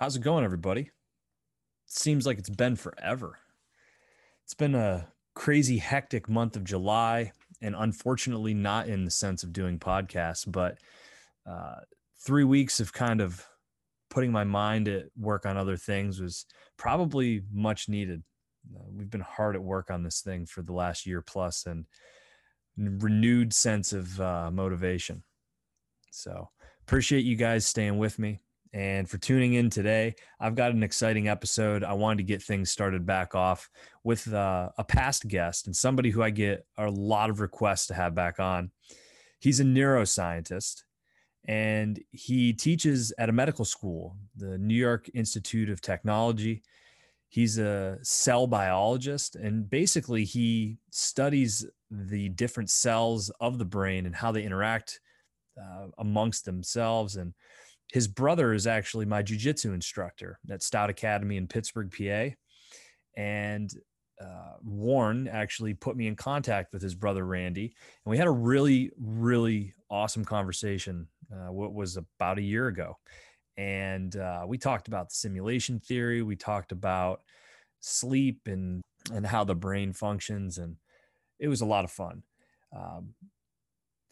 How's it going, everybody? Seems like it's been forever. It's been a crazy, hectic month of July, and unfortunately, not in the sense of doing podcasts, but uh, three weeks of kind of putting my mind at work on other things was probably much needed. Uh, we've been hard at work on this thing for the last year plus, and renewed sense of uh, motivation. So appreciate you guys staying with me and for tuning in today. I've got an exciting episode. I wanted to get things started back off with uh, a past guest and somebody who I get a lot of requests to have back on. He's a neuroscientist and he teaches at a medical school, the New York Institute of Technology. He's a cell biologist and basically he studies the different cells of the brain and how they interact uh, amongst themselves and his brother is actually my jujitsu instructor at Stout Academy in Pittsburgh, PA. And uh, Warren actually put me in contact with his brother Randy, and we had a really, really awesome conversation. Uh, what was about a year ago, and uh, we talked about the simulation theory. We talked about sleep and and how the brain functions, and it was a lot of fun. Um,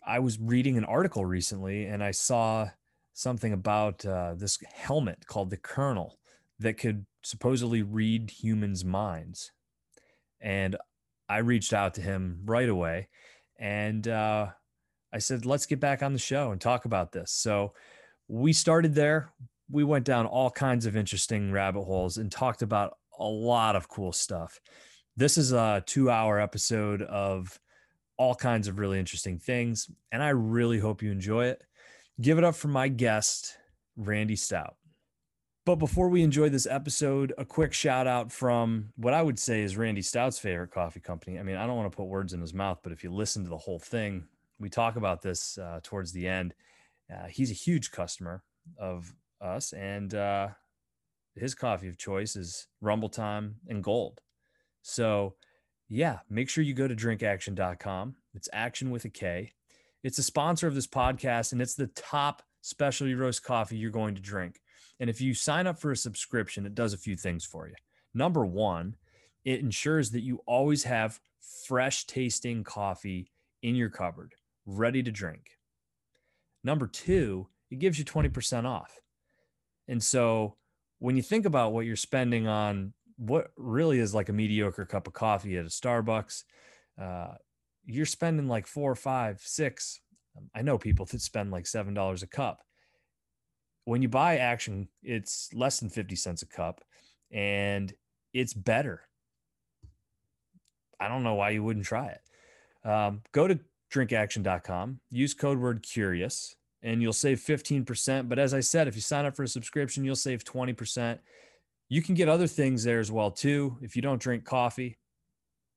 I was reading an article recently, and I saw something about uh, this helmet called the Kernel that could supposedly read humans' minds. And I reached out to him right away and uh, I said, let's get back on the show and talk about this. So we started there. We went down all kinds of interesting rabbit holes and talked about a lot of cool stuff. This is a two hour episode of all kinds of really interesting things. And I really hope you enjoy it give it up for my guest, Randy Stout. But before we enjoy this episode, a quick shout out from what I would say is Randy Stout's favorite coffee company. I mean, I don't want to put words in his mouth, but if you listen to the whole thing, we talk about this uh, towards the end. Uh, he's a huge customer of us, and uh, his coffee of choice is Rumble Time and Gold. So, yeah, make sure you go to drinkaktion.com. It's action with a K. It's a sponsor of this podcast, and it's the top specialty roast coffee you're going to drink. And if you sign up for a subscription, it does a few things for you. Number one, it ensures that you always have fresh tasting coffee in your cupboard, ready to drink. Number two, it gives you 20% off. And so when you think about what you're spending on what really is like a mediocre cup of coffee at a Starbucks, uh, you're spending like four, five, six. Um, I know people that spend like seven dollars a cup. When you buy Aktion, it's less than fifty cents a cup, and it's better. I don't know why you wouldn't try it. Um, go to drinkaktion.com, use code word curious, and you'll save 15%. But as I said, if you sign up for a subscription, you'll save 20%. You can get other things there as well too. If you don't drink coffee,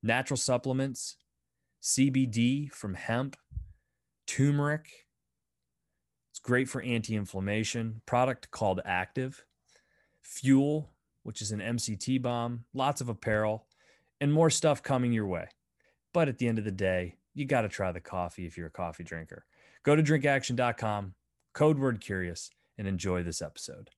natural supplements, CBD from hemp, turmeric. It's great for anti inflammation. Product called Active, Fuel, which is an MCT bomb, lots of apparel, and more stuff coming your way. But at the end of the day, you got to try the coffee if you're a coffee drinker. Go to drinkaktion.com, code word curious, and enjoy this episode.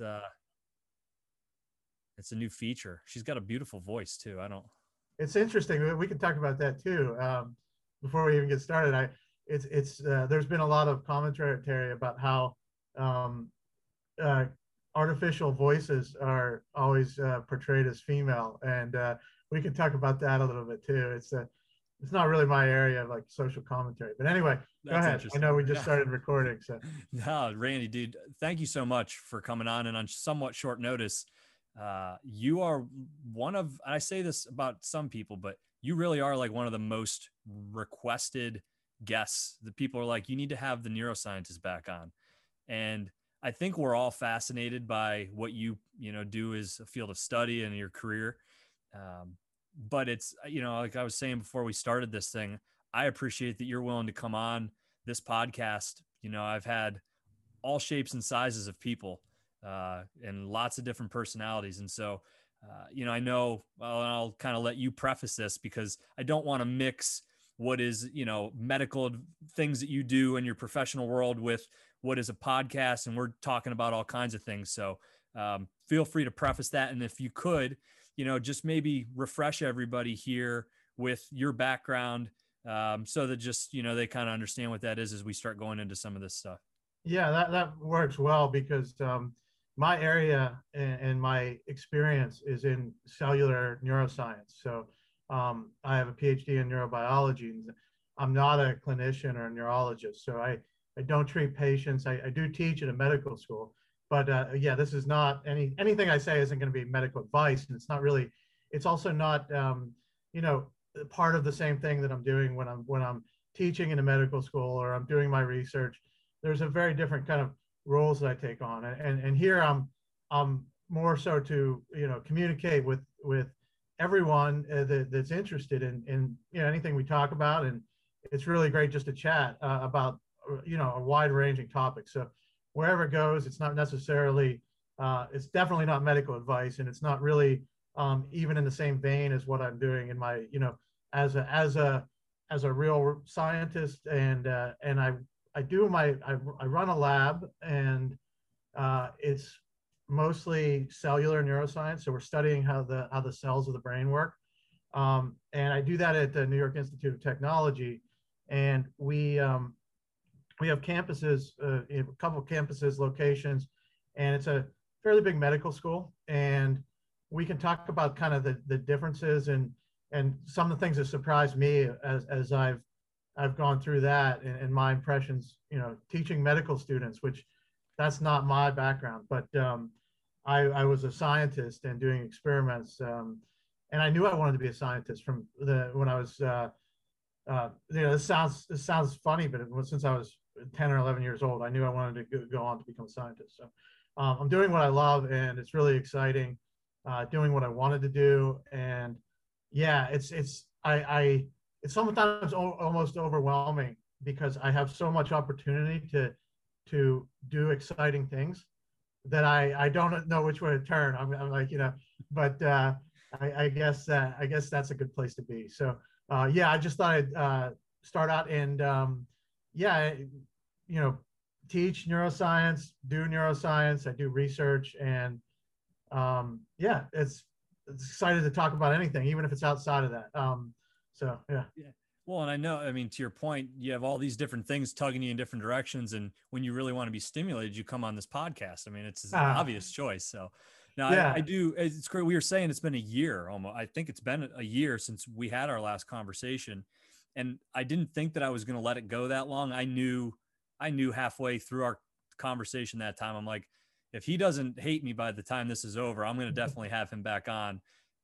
Uh it's a new feature. She's got a beautiful voice too. I don't. It's interesting. We can talk about that too. Um, before we even get started, I it's it's uh, there's been a lot of commentary about how um, uh, artificial voices are always uh, portrayed as female, and uh, we can talk about that a little bit too. It's a it's not really my area of like social commentary. But anyway, That's go ahead. I know we just started recording. So no, Randy, dude, thank you so much for coming on and on somewhat short notice. Uh, you are one of I say this about some people, but you really are like one of the most requested guests. The people are like, you need to have the neuroscientist back on. And I think we're all fascinated by what you, you know, do as a field of study and your career. Um, but it's uh, you know like i was saying before we started this thing i appreciate that you're willing to come on this podcast you know i've had all shapes and sizes of people uh, and lots of different personalities. And so, uh, you know, I know well, I'll kind of let you preface this because I don't want to mix what is, you know, medical things that you do in your professional world with what is a podcast. And we're talking about all kinds of things. So um, feel free to preface that. And if you could, you know, just maybe refresh everybody here with your background um, so that just, you know, they kind of understand what that is as we start going into some of this stuff. Yeah, that, that works well because um, my area and, and, my experience is in cellular neuroscience. So um, I have a PhD in neurobiology. And I'm not a clinician or a neurologist. So I, I don't treat patients. I, I do teach at a medical school. But uh, yeah, this is not any anything I say isn't going to be medical advice, and it's not really. It's also not, um, you know, part of the same thing that I'm doing when I'm when I'm teaching in a medical school or I'm doing my research. There's a very different kind of roles that I take on. And, and and here I'm, I'm more so to, you know, communicate with, with everyone uh, that, that's interested in, in, you know, anything we talk about. And it's really great just to chat uh, about, you know, a wide ranging topic. So wherever it goes, it's not necessarily, uh, it's definitely not medical advice and it's not really um, even in the same vein as what I'm doing in my, you know, as a, as a, as a real scientist and, uh, and I I do my I, I run a lab and uh, it's mostly cellular neuroscience. So we're studying how the how the cells of the brain work, um, and I do that at the New York Institute of Technology. And we um, we have campuses, uh, a couple of campuses, locations, and it's a fairly big medical school. And we can talk about kind of the, the differences and and some of the things that surprised me as as I've I've gone through that and, and, my impressions, you know, teaching medical students, which that's not my background, but um, I, I, was a scientist and doing experiments. Um, and I knew I wanted to be a scientist from the, when I was, uh, uh, you know, this sounds, this sounds funny, but was, since I was 10 or 11 years old, I knew I wanted to go, on to become a scientist. So um, I'm doing what I love and it's really exciting, uh, doing what I wanted to do. And yeah, it's, it's, I, I, it's sometimes almost overwhelming because I have so much opportunity to to do exciting things that I I don't know which way to turn. I'm, I'm like you know, but uh, I, I guess uh, I guess that's a good place to be. So uh, yeah, I just thought I'd uh, start out and um, yeah, you know, teach neuroscience, do neuroscience. I do research and um, yeah, it's, it's excited to talk about anything, even if it's outside of that. Um, so yeah. Yeah. Well, and I know, I mean, to your point, you have all these different things tugging you in different directions. And when you really want to be stimulated, you come on this podcast. I mean, it's an ah. obvious choice. So now yeah. I, I, do, it's great. We were saying it's been a year almost. I think it's been a year since we had our last conversation. And I didn't think that I was going to let it go that long. I knew, I knew halfway through our conversation that time, I'm like, if he doesn't hate me by the time this is over, I'm going to definitely have him back on.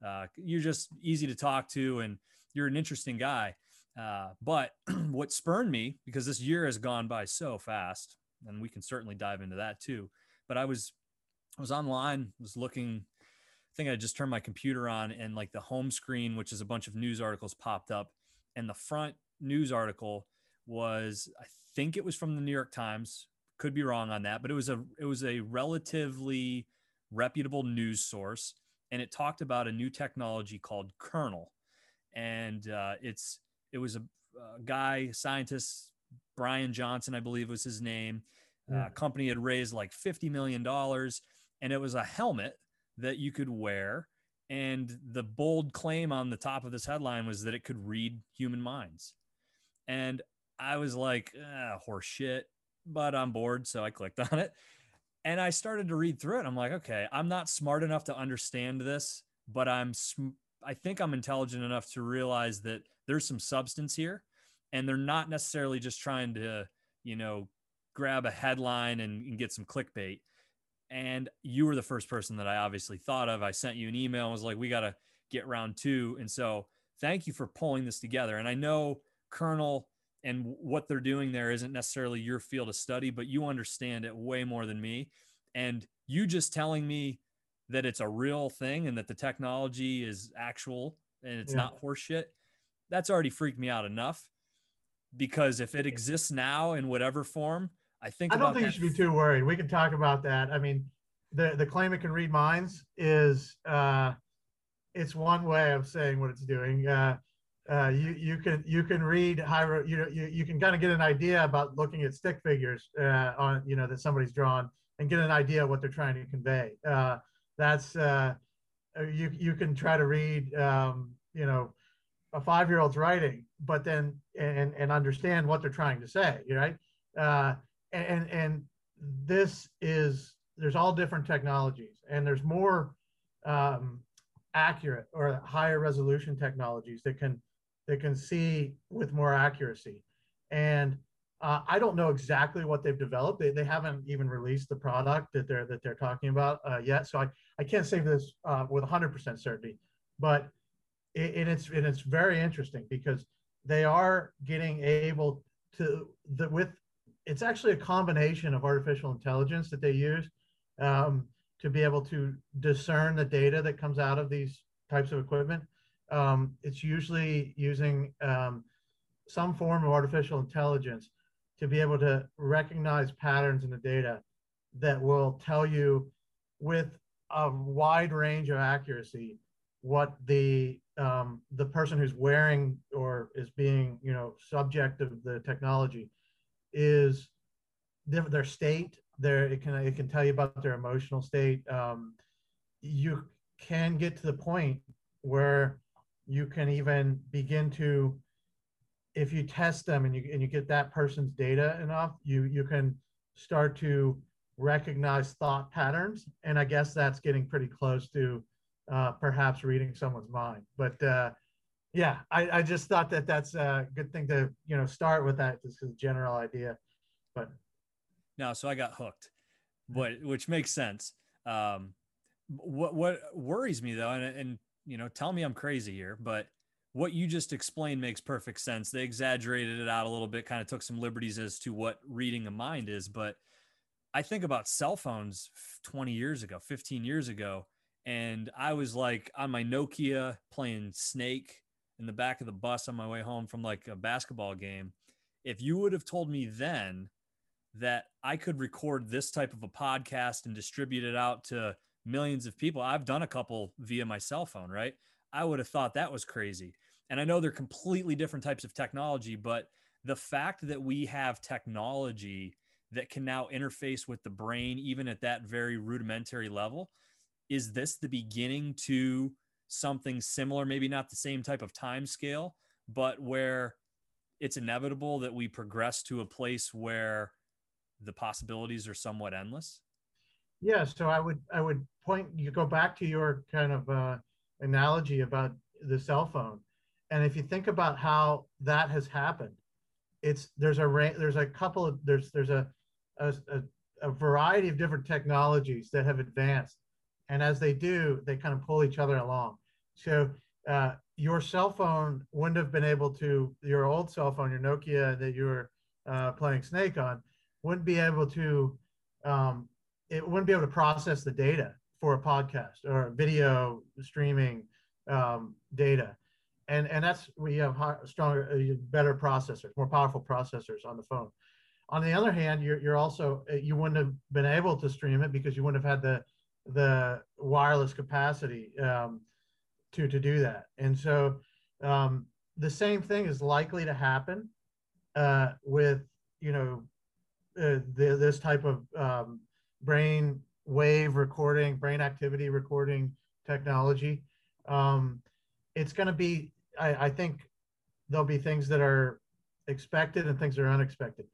Uh, you're just easy to talk to and, you're an interesting guy. Uh, but what spurned me, because this year has gone by so fast, and we can certainly dive into that too. But I was, I was online, was looking. I think I just turned my computer on, and like the home screen, which is a bunch of news articles, popped up, and the front news article was, I think it was from the New York Times. Could be wrong on that, but it was a it was a relatively reputable news source, and it talked about a new technology called Kernel and uh, it's it was a, a, guy scientist Brian Johnson, I believe was his name. Uh, company had raised like fifty million dollars, and it was a helmet that you could wear. And the bold claim on the top of this headline was that it could read human minds. And I was like, ah, horse shit, but I'm bored. So I clicked on it and I started to read through it. I'm like, okay, I'm not smart enough to understand this, but I'm sm- I think I'm intelligent enough to realize that there's some substance here and they're not necessarily just trying to, you know, grab a headline and, and get some clickbait. And you were the first person that I obviously thought of. I sent you an email and was like, we got to get round two. And so thank you for pulling this together. And I know Kernel and what they're doing there isn't necessarily your field of study, but you understand it way more than me. And you just telling me that it's a real thing and that the technology is actual and it's yeah. not horseshit, that's already freaked me out enough. Because if it exists now in whatever form, I think I don't think you should be too worried. We can talk about that. I mean, the the claim it can read minds is uh, it's one way of saying what it's doing. Uh, uh, you you can you can read you know you, you can kind of get an idea about looking at stick figures uh, on you know that somebody's drawn and get an idea of what they're trying to convey. Uh, that's uh, uh, you you can try to read um, you know a five year old's writing, but then and and understand what they're trying to say, right? And and this is there's all different technologies, and there's more um, accurate or higher resolution technologies that can that can see with more accuracy. And uh, I don't know exactly what they've developed. They, they haven't even released the product that they're that they're talking about uh, yet. So I, I can't say this uh, with 100% certainty, but it, and it's and it's very interesting because they are getting able to the with it's actually a combination of artificial intelligence that they use um, to be able to discern the data that comes out of these types of equipment. Um, it's usually using um, some form of artificial intelligence to be able to recognize patterns in the data that will tell you with a wide range of accuracy what the um, the person who's wearing or is being you know subject of the technology is their, state their it can it can tell you about their emotional state. Um, you can get to the point where you can even begin to if you test them and you and you get that person's data enough you you can start to recognize thought patterns. And i guess that's getting pretty close to uh, perhaps reading someone's mind. But uh, yeah I, I just thought that that's a good thing to you know start with that just as a general idea. But no so i got hooked but which makes sense. Um what what worries me though and, and you know, tell me I'm crazy here, but what you just explained makes perfect sense. They exaggerated it out a little bit, kind of took some liberties as to what reading a mind is. But I think about cell phones 20 years ago, 15 years ago, and I was like on my Nokia playing Snake in the back of the bus on my way home from like a basketball game. If you would have told me then that I could record this type of a podcast and distribute it out to millions of people. I've done a couple via my cell phone, right? I would have thought that was crazy. And I know they're completely different types of technology, but the fact that we have technology that can now interface with the brain, even at that very rudimentary level, is this the beginning to something similar? Maybe not the same type of time scale, but where it's inevitable that we progress to a place where the possibilities are somewhat endless? Yeah, so I would I would point you go back to your kind of uh, analogy about the cell phone, and if you think about how that has happened, it's there's a there's a couple of there's there's a a, a variety of different technologies that have advanced, and as they do, they kind of pull each other along. So uh, your cell phone wouldn't have been able to your old cell phone, your Nokia that you were uh, playing Snake on, wouldn't be able to um, it wouldn't be able to process the data for a podcast or video streaming um, data. And, and that's we have stronger, uh, better processors, more powerful processors on the phone. On the other hand, you're, you're also uh, you wouldn't have been able to stream it because you wouldn't have had the the wireless capacity um, to to do that. And so um, the same thing is likely to happen uh, with you know uh, the, this type of um, brain wave recording, brain activity recording technology. Um, it's going to be, I, I, think there'll be things that are expected and things that are unexpected.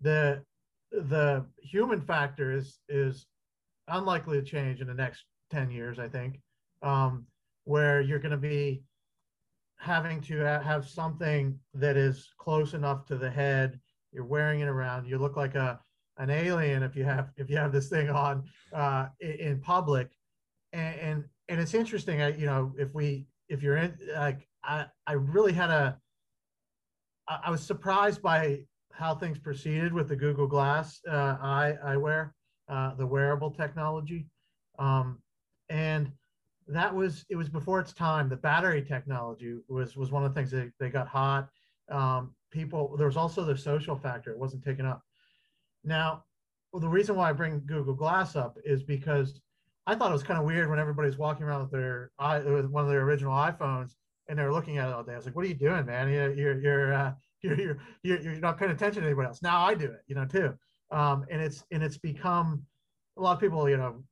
The the human factor is is unlikely to change in the next 10 years, I think, um, where you're going to be having to have something that is close enough to the head. You're wearing it around. You look like a an alien if you have if you have this thing on uh, in public, and, and and it's interesting. I you know if we if you're in like I I really had a I, I was surprised by how things proceeded with the Google Glass uh, eye eyewear, uh, the wearable technology, um, and that was it was before its time. The battery technology was was one of the things that they got hot. Um, people there was also the social factor; it wasn't taken up. Now, well, the reason why I bring Google Glass up is because I thought it was kind of weird when everybody's walking around with their with one of their original iPhones and they're looking at it all day. I was like, "What are you doing, man? You're you're you're uh, you're, you're, you're, not paying attention to anybody else." Now I do it, you know, too. Um, and it's and it's become a lot of people, you know,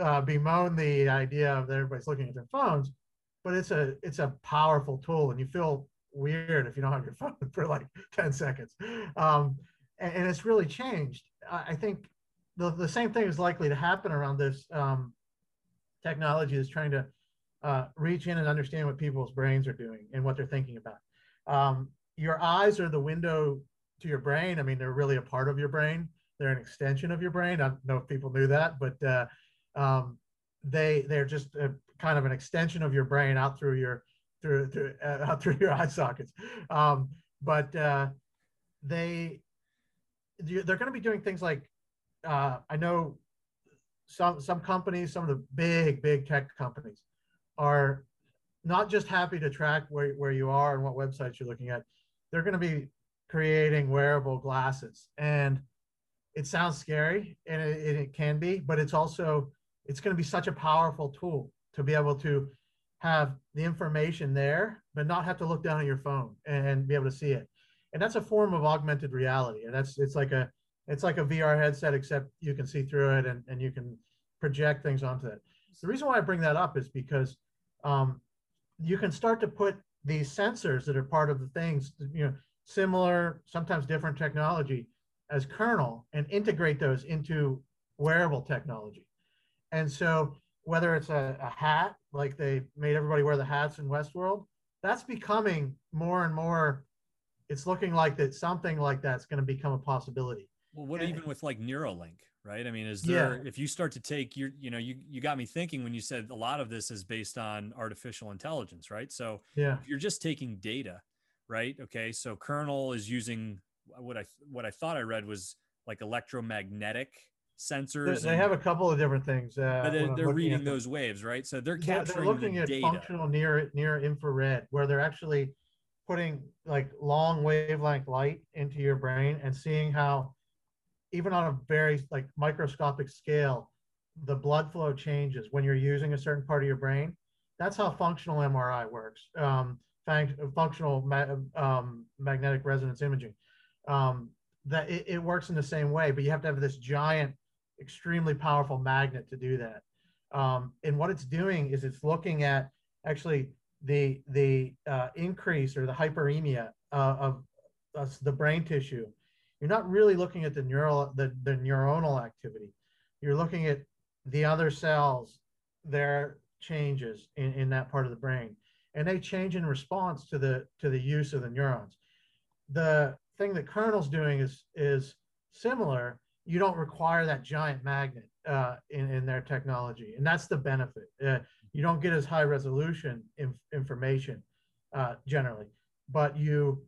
uh, bemoan the idea of that everybody's looking at their phones, but it's a it's a powerful tool, and you feel weird if you don't have your phone for like 10 seconds. Um, and, it's really changed. I, I think the, the same thing is likely to happen around this um, technology is trying to uh, reach in and understand what people's brains are doing and what they're thinking about. Um, your eyes are the window to your brain. I mean, they're really a part of your brain. They're an extension of your brain. I don't know if people knew that, but uh, um, they they're just a, kind of an extension of your brain out through your through through uh, out through your eye sockets. Um, but uh, they they're going to be doing things like uh, I know some some companies, some of the big big tech companies, are not just happy to track where, where you are and what websites you're looking at. They're going to be creating wearable glasses, and it sounds scary, and it, it can be, but it's also it's going to be such a powerful tool to be able to have the information there, but not have to look down at your phone and be able to see it. And that's a form of augmented reality. And that's it's like a it's like a VR headset, except you can see through it and, and you can project things onto it. The reason why I bring that up is because um, you can start to put these sensors that are part of the things, you know, similar, sometimes different technology as kernel and integrate those into wearable technology. And so whether it's a, a hat, like they made everybody wear the hats in Westworld, that's becoming more and more. It's looking like that something like that's going to become a possibility. Well, what and, even with like Neuralink, right? I mean, is there yeah. if you start to take your, you know, you you got me thinking when you said a lot of this is based on artificial intelligence, right? So yeah, if you're just taking data, right? Okay, so kernel is using what I what I thought I read was like electromagnetic sensors. They, have a couple of different things. Uh, they're, they're reading those waves, right? So they're capturing. they're looking the at data. functional near near infrared, where they're actually putting like long wavelength light into your brain and seeing how, even on a very like microscopic scale, the blood flow changes when you're using a certain part of your brain. That's how functional MRI works. Um, functional ma- um, magnetic resonance imaging. Um, that it, it, works in the same way, but you have to have this giant extremely powerful magnet to do that. Um, and what it's doing is it's looking at actually the the uh, increase or the hyperemia uh, of, the brain tissue. You're not really looking at the neural the, the neuronal activity. You're looking at the other cells, their changes in, in that part of the brain. And they change in response to the to the use of the neurons. The thing that kernel's doing is is similar, you don't require that giant magnet uh, in, in their technology. And that's the benefit. Uh, you don't get as high resolution inf- information uh, generally, but you,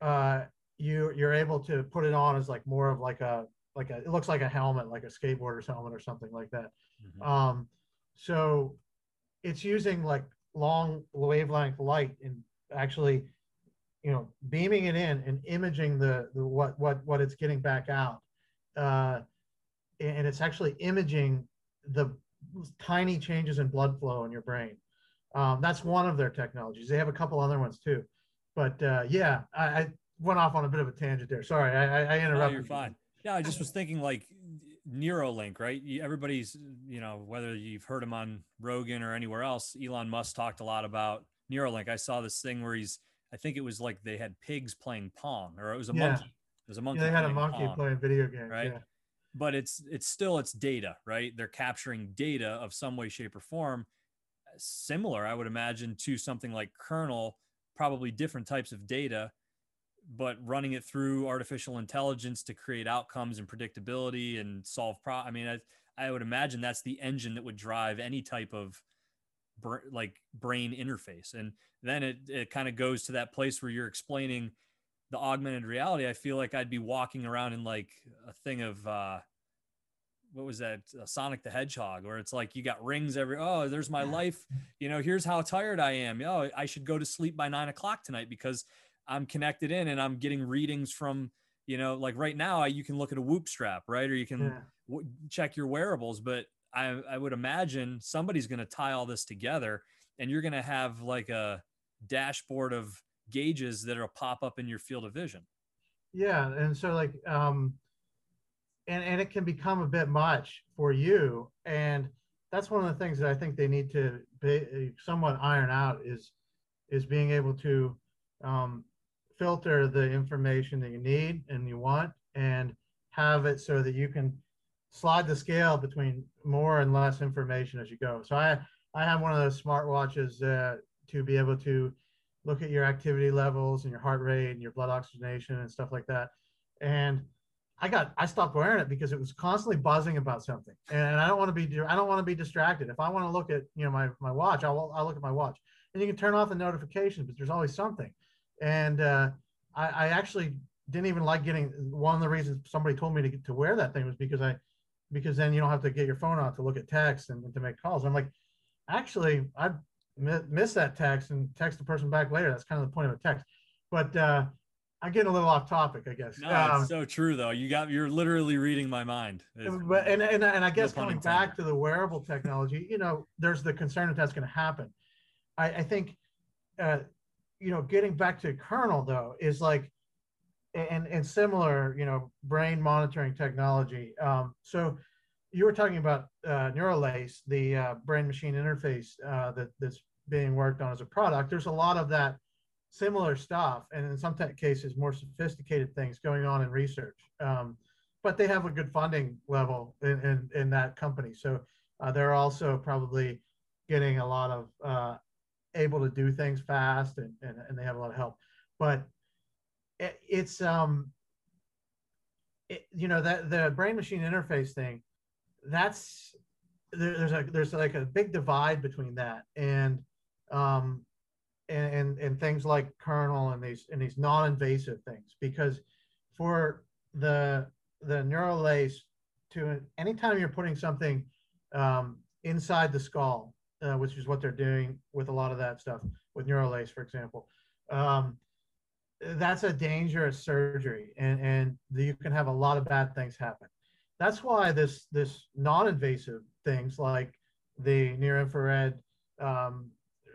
uh, you, you're able to put it on as like more of like a, like a, it looks like a helmet, like a skateboarder's helmet or something like that. Mm-hmm. Um, so it's using like long wavelength light and actually, you know, beaming it in and imaging the, the what, what, what it's getting back out uh, and it's actually imaging the tiny changes in blood flow in your brain. Um, that's one of their technologies. They have a couple other ones too. But uh, yeah, I, I, went off on a bit of a tangent there. Sorry, I, I interrupted. No, you're fine. Yeah, I just was thinking like Neuralink, right? Everybody's, you know, whether you've heard him on Rogan or anywhere else, Elon Musk talked a lot about Neuralink. I saw this thing where he's, I think it was like they had pigs playing Pong, or it was a yeah. monkey there's a monkey. Yeah, they had a monkey Pong, playing video games, right? Yeah. But it's it's still it's data, right? They're capturing data of some way, shape, or form, uh, similar, I would imagine, to something like kernel, probably different types of data, but running it through artificial intelligence to create outcomes and predictability and solve pro. I mean, I, I would imagine that's the engine that would drive any type of br- like brain interface, and then it it kind of goes to that place where you're explaining the augmented reality, I feel like I'd be walking around in like a thing of uh, what was that uh, Sonic the Hedgehog, where it's like you got rings every. Oh, there's my life. You know, here's how tired I am. Oh, I should go to sleep by nine o'clock tonight because I'm connected in and I'm getting readings from you know, like right now, you can look at a Whoop strap, right? Or you can Yeah. w- check your wearables, but I, I would imagine somebody's going to tie all this together and you're going to have like a dashboard of gauges that'll pop up in your field of vision. Yeah, and so like um and and it can become a bit much for you and that's one of the things that I think they need to be, somewhat iron out is is being able to um, filter the information that you need and you want and have it so that you can slide the scale between more and less information as you go. So I I have one of those smartwatches uh, to be able to look at your activity levels and your heart rate and your blood oxygenation and stuff like that. And I got I stopped wearing it because it was constantly buzzing about something, and I don't want to be I don't want to be distracted. If I want to look at you know my my watch, I'll I'll look at my watch, and you can turn off the notifications, but there's always something. And uh, I, I actually didn't even like getting one of the reasons somebody told me to get to wear that thing was because I because then you don't have to get your phone out to look at text and, and to make calls. I'm like, actually, I miss that text and text the person back later. That's kind of the point of a text. But uh, I'm getting a little off topic, I guess. No, um, it's so true though. You got you're literally reading my mind. It's, but and, and and I guess coming back to the wearable technology, you know, there's the concern that that's going to happen. I, I think, uh, you know, getting back to kernel though is like, and and similar, you know, brain monitoring technology. Um, so you were talking about uh, Neuralace, the uh, brain machine interface uh, that that's being worked on as a product. There's a lot of that similar stuff, and in some cases, more sophisticated things going on in research. Um, but they have a good funding level in, in, in that company. So uh, they're also probably getting a lot of uh, able to do things fast and, and, and, they have a lot of help. But it, it's, um, it, you know, that the brain machine interface thing, that's, there, there's a, there's like a big divide between that and, um, and, and, and things like kernel and these and these non-invasive things. Because for the the Neuralace to anytime you're putting something um, inside the skull uh, which is what they're doing with a lot of that stuff with Neuralace for example um, that's a dangerous surgery. And and you can have a lot of bad things happen that's why this this non-invasive things like the near infrared um,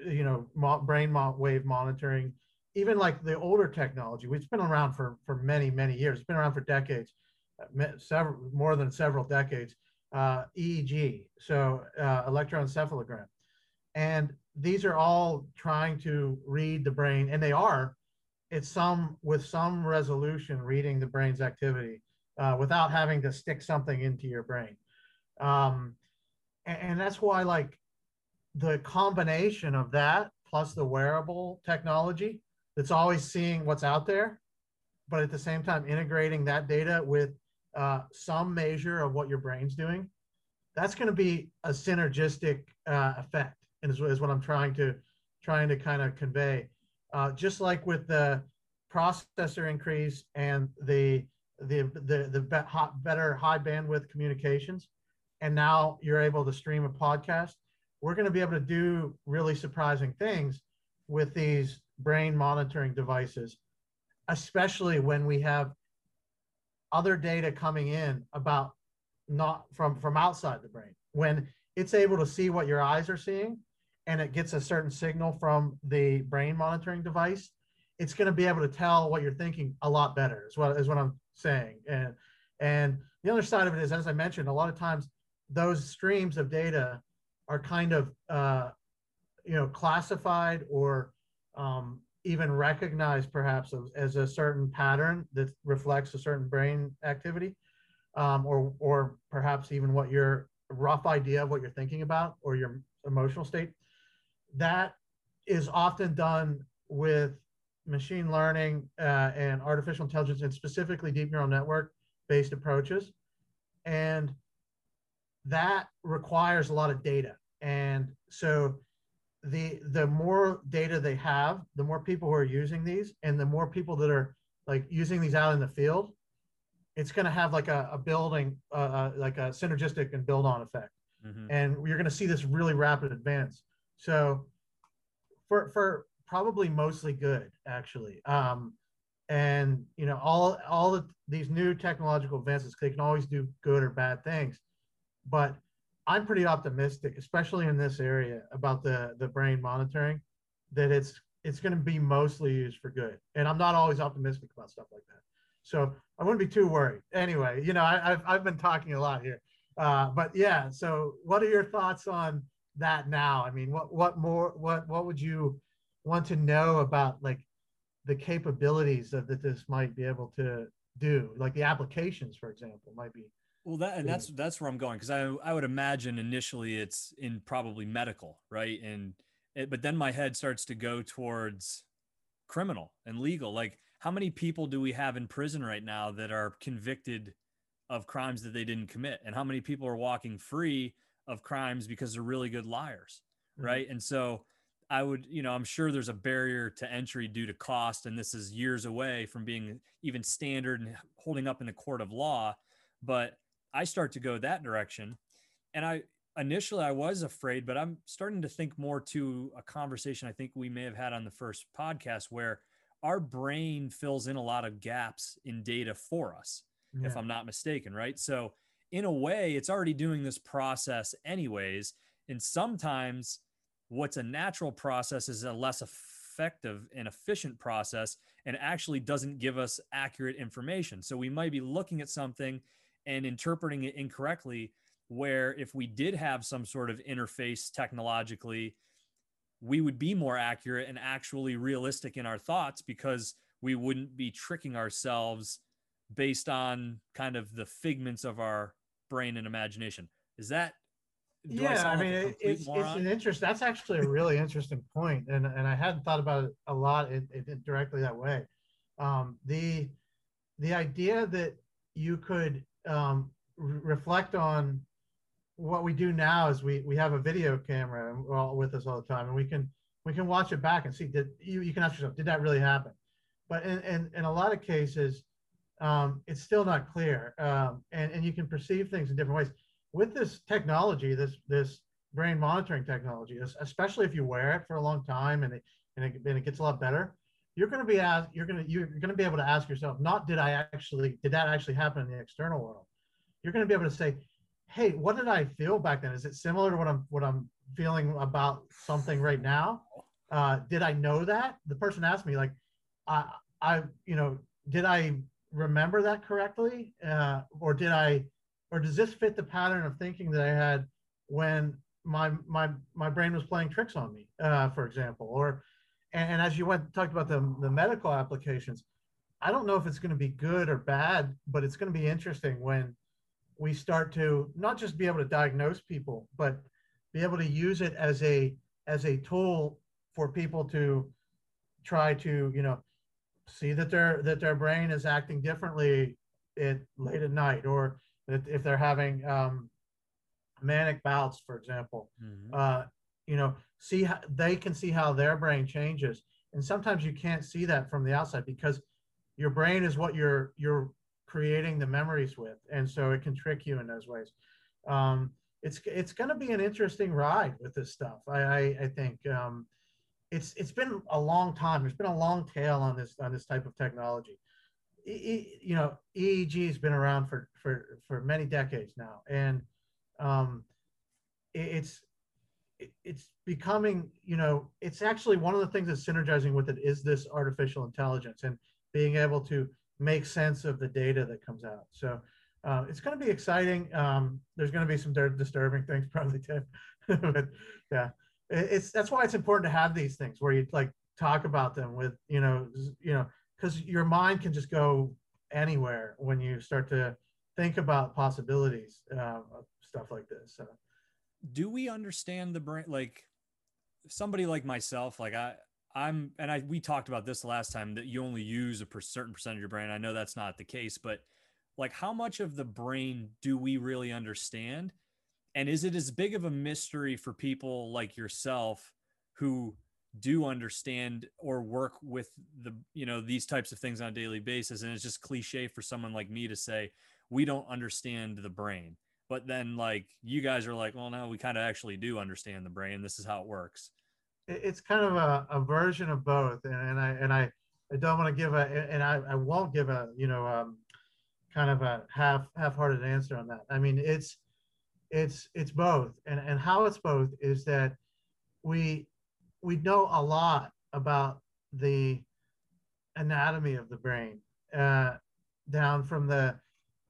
you know mo- brain mo- wave monitoring even like the older technology which has been around for for many many years it's been around for decades uh, several more than several decades uh, eeg so uh, electroencephalogram. And these are all trying to read the brain and they are it's some with some resolution reading the brain's activity uh, without having to stick something into your brain um, and, and that's why like the combination of that plus the wearable technology that's always seeing what's out there, but at the same time integrating that data with uh, some measure of what your brain's doing, that's going to be a synergistic uh, effect, and is, is, what I'm trying to trying to kind of convey. Uh, just like with the processor increase and the the the the better high bandwidth communications, and now you're able to stream a podcast we're going to be able to do really surprising things with these brain monitoring devices, especially when we have other data coming in about not from from outside the brain. When it's able to see what your eyes are seeing and it gets a certain signal from the brain monitoring device, it's going to be able to tell what you're thinking a lot better is what is what I'm saying. And and the other side of it is, as I mentioned, a lot of times those streams of data are kind of uh, you know classified or um, even recognized perhaps as, as, a certain pattern that reflects a certain brain activity um, or or perhaps even what your rough idea of what you're thinking about or your emotional state that is often done with machine learning uh, and artificial intelligence and specifically deep neural network based approaches and that requires a lot of data and so the the more data they have, the more people who are using these, and the more people that are like using these out in the field, it's going to have like a, a building, uh, uh, like a synergistic and build on effect. Mm-hmm. And you're going to see this really rapid advance. So for for probably mostly good actually. Um, and you know all all the, these new technological advances they can always do good or bad things. But i'm pretty optimistic especially in this area about the the brain monitoring that it's it's going to be mostly used for good. And i'm not always optimistic about stuff like that. So i wouldn't be too worried. Anyway you know I, have I've been talking a lot here. Uh, but yeah so what are your thoughts on that now? I mean what what more what what would you want to know about like the capabilities of that this might be able to do. Like the applications for example might be well that and that's that's where i'm going because i i would imagine initially it's in probably medical right? And it, but then my head starts to go towards criminal and legal. Like how many people do we have in prison right now that are convicted of crimes that they didn't commit? And how many people are walking free of crimes because they're really good liars mm-hmm. right? And so I would, you know, I'm sure there's a barrier to entry due to cost, and this is years away from being even standard and holding up in the court of law. But I start to go that direction. And I initially I was afraid, but I'm starting to think more to a conversation I think we may have had on the first podcast where our brain fills in a lot of gaps in data for us, yeah. if I'm not mistaken, right? So in a way, it's already doing this process anyways. And sometimes what's a natural process is a less effective and efficient process and actually doesn't give us accurate information. So we might be looking at something and interpreting it incorrectly. Where if we did have some sort of interface technologically, we would be more accurate and actually realistic in our thoughts because we wouldn't be tricking ourselves based on kind of the figments of our brain and imagination. Is that yeah, I, I mean, it's, it's an interest. That's actually a really interesting point, and and I hadn't thought about it a lot it, it directly that way. Um, the the idea that you could um, re- reflect on what we do now is we we have a video camera all with us all the time, and we can we can watch it back and see did you you can ask yourself did that really happen? But in in, in a lot of cases, um, it's still not clear, um, and and you can perceive things in different ways with this technology, this this brain monitoring technology, especially if you wear it for a long time and it and it, and it gets a lot better, you're going to be asked, you're going to you're going to be able to ask yourself, not did I actually did that actually happen in the external world? You're going to be able to say, hey, what did I feel back then? Is it similar to what I'm what I'm feeling about something right now? Uh, did I know that? The person asked me like, I I you know did I remember that correctly, uh, or did I or does this fit the pattern of thinking that I had when my my my brain was playing tricks on me, uh, for example, or and, and as you went talked about the the medical applications, I don't know if it's going to be good or bad, but it's going to be interesting when we start to not just be able to diagnose people, but be able to use it as a as a tool for people to try to you know see that their that their brain is acting differently at late at night or if they're having um, manic bouts, for example, mm-hmm. uh, you know, see how they can see how their brain changes, and sometimes you can't see that from the outside because your brain is what you're you're creating the memories with, and so it can trick you in those ways. Um, it's it's going to be an interesting ride with this stuff. I I, I think. Um, it's it's been a long time. There's been a long tail on this on this type of technology you know, EEG has been around for for for many decades now, and um, it's it's becoming, you know, it's actually one of the things that's synergizing with it is this artificial intelligence and being able to make sense of the data that comes out. So uh, it's going to be exciting. Um, there's going to be some disturbing things probably too, but yeah, it's that's why it's important to have these things where you like talk about them with you know you know because your mind can just go anywhere when you start to think about possibilities uh, of stuff like this. So. Do we understand the brain? Like somebody like myself, like I, I'm, and I, we talked about this last time that you only use a per certain percent of your brain. I know that's not the case, but like how much of the brain do we really understand? And is it as big of a mystery for people like yourself who do understand or work with the you know these types of things on a daily basis and it's just cliche for someone like me to say we don't understand the brain. But then like you guys are like well no we kind of actually do understand the brain. This is how it works. It's kind of a, a version of both and, and i and i I don't want to give a, and I, I won't give a, you know, um, kind of a half half-hearted answer on that. I mean, it's it's it's both, and and how it's both is that we we know a lot about the anatomy of the brain, uh, down from the,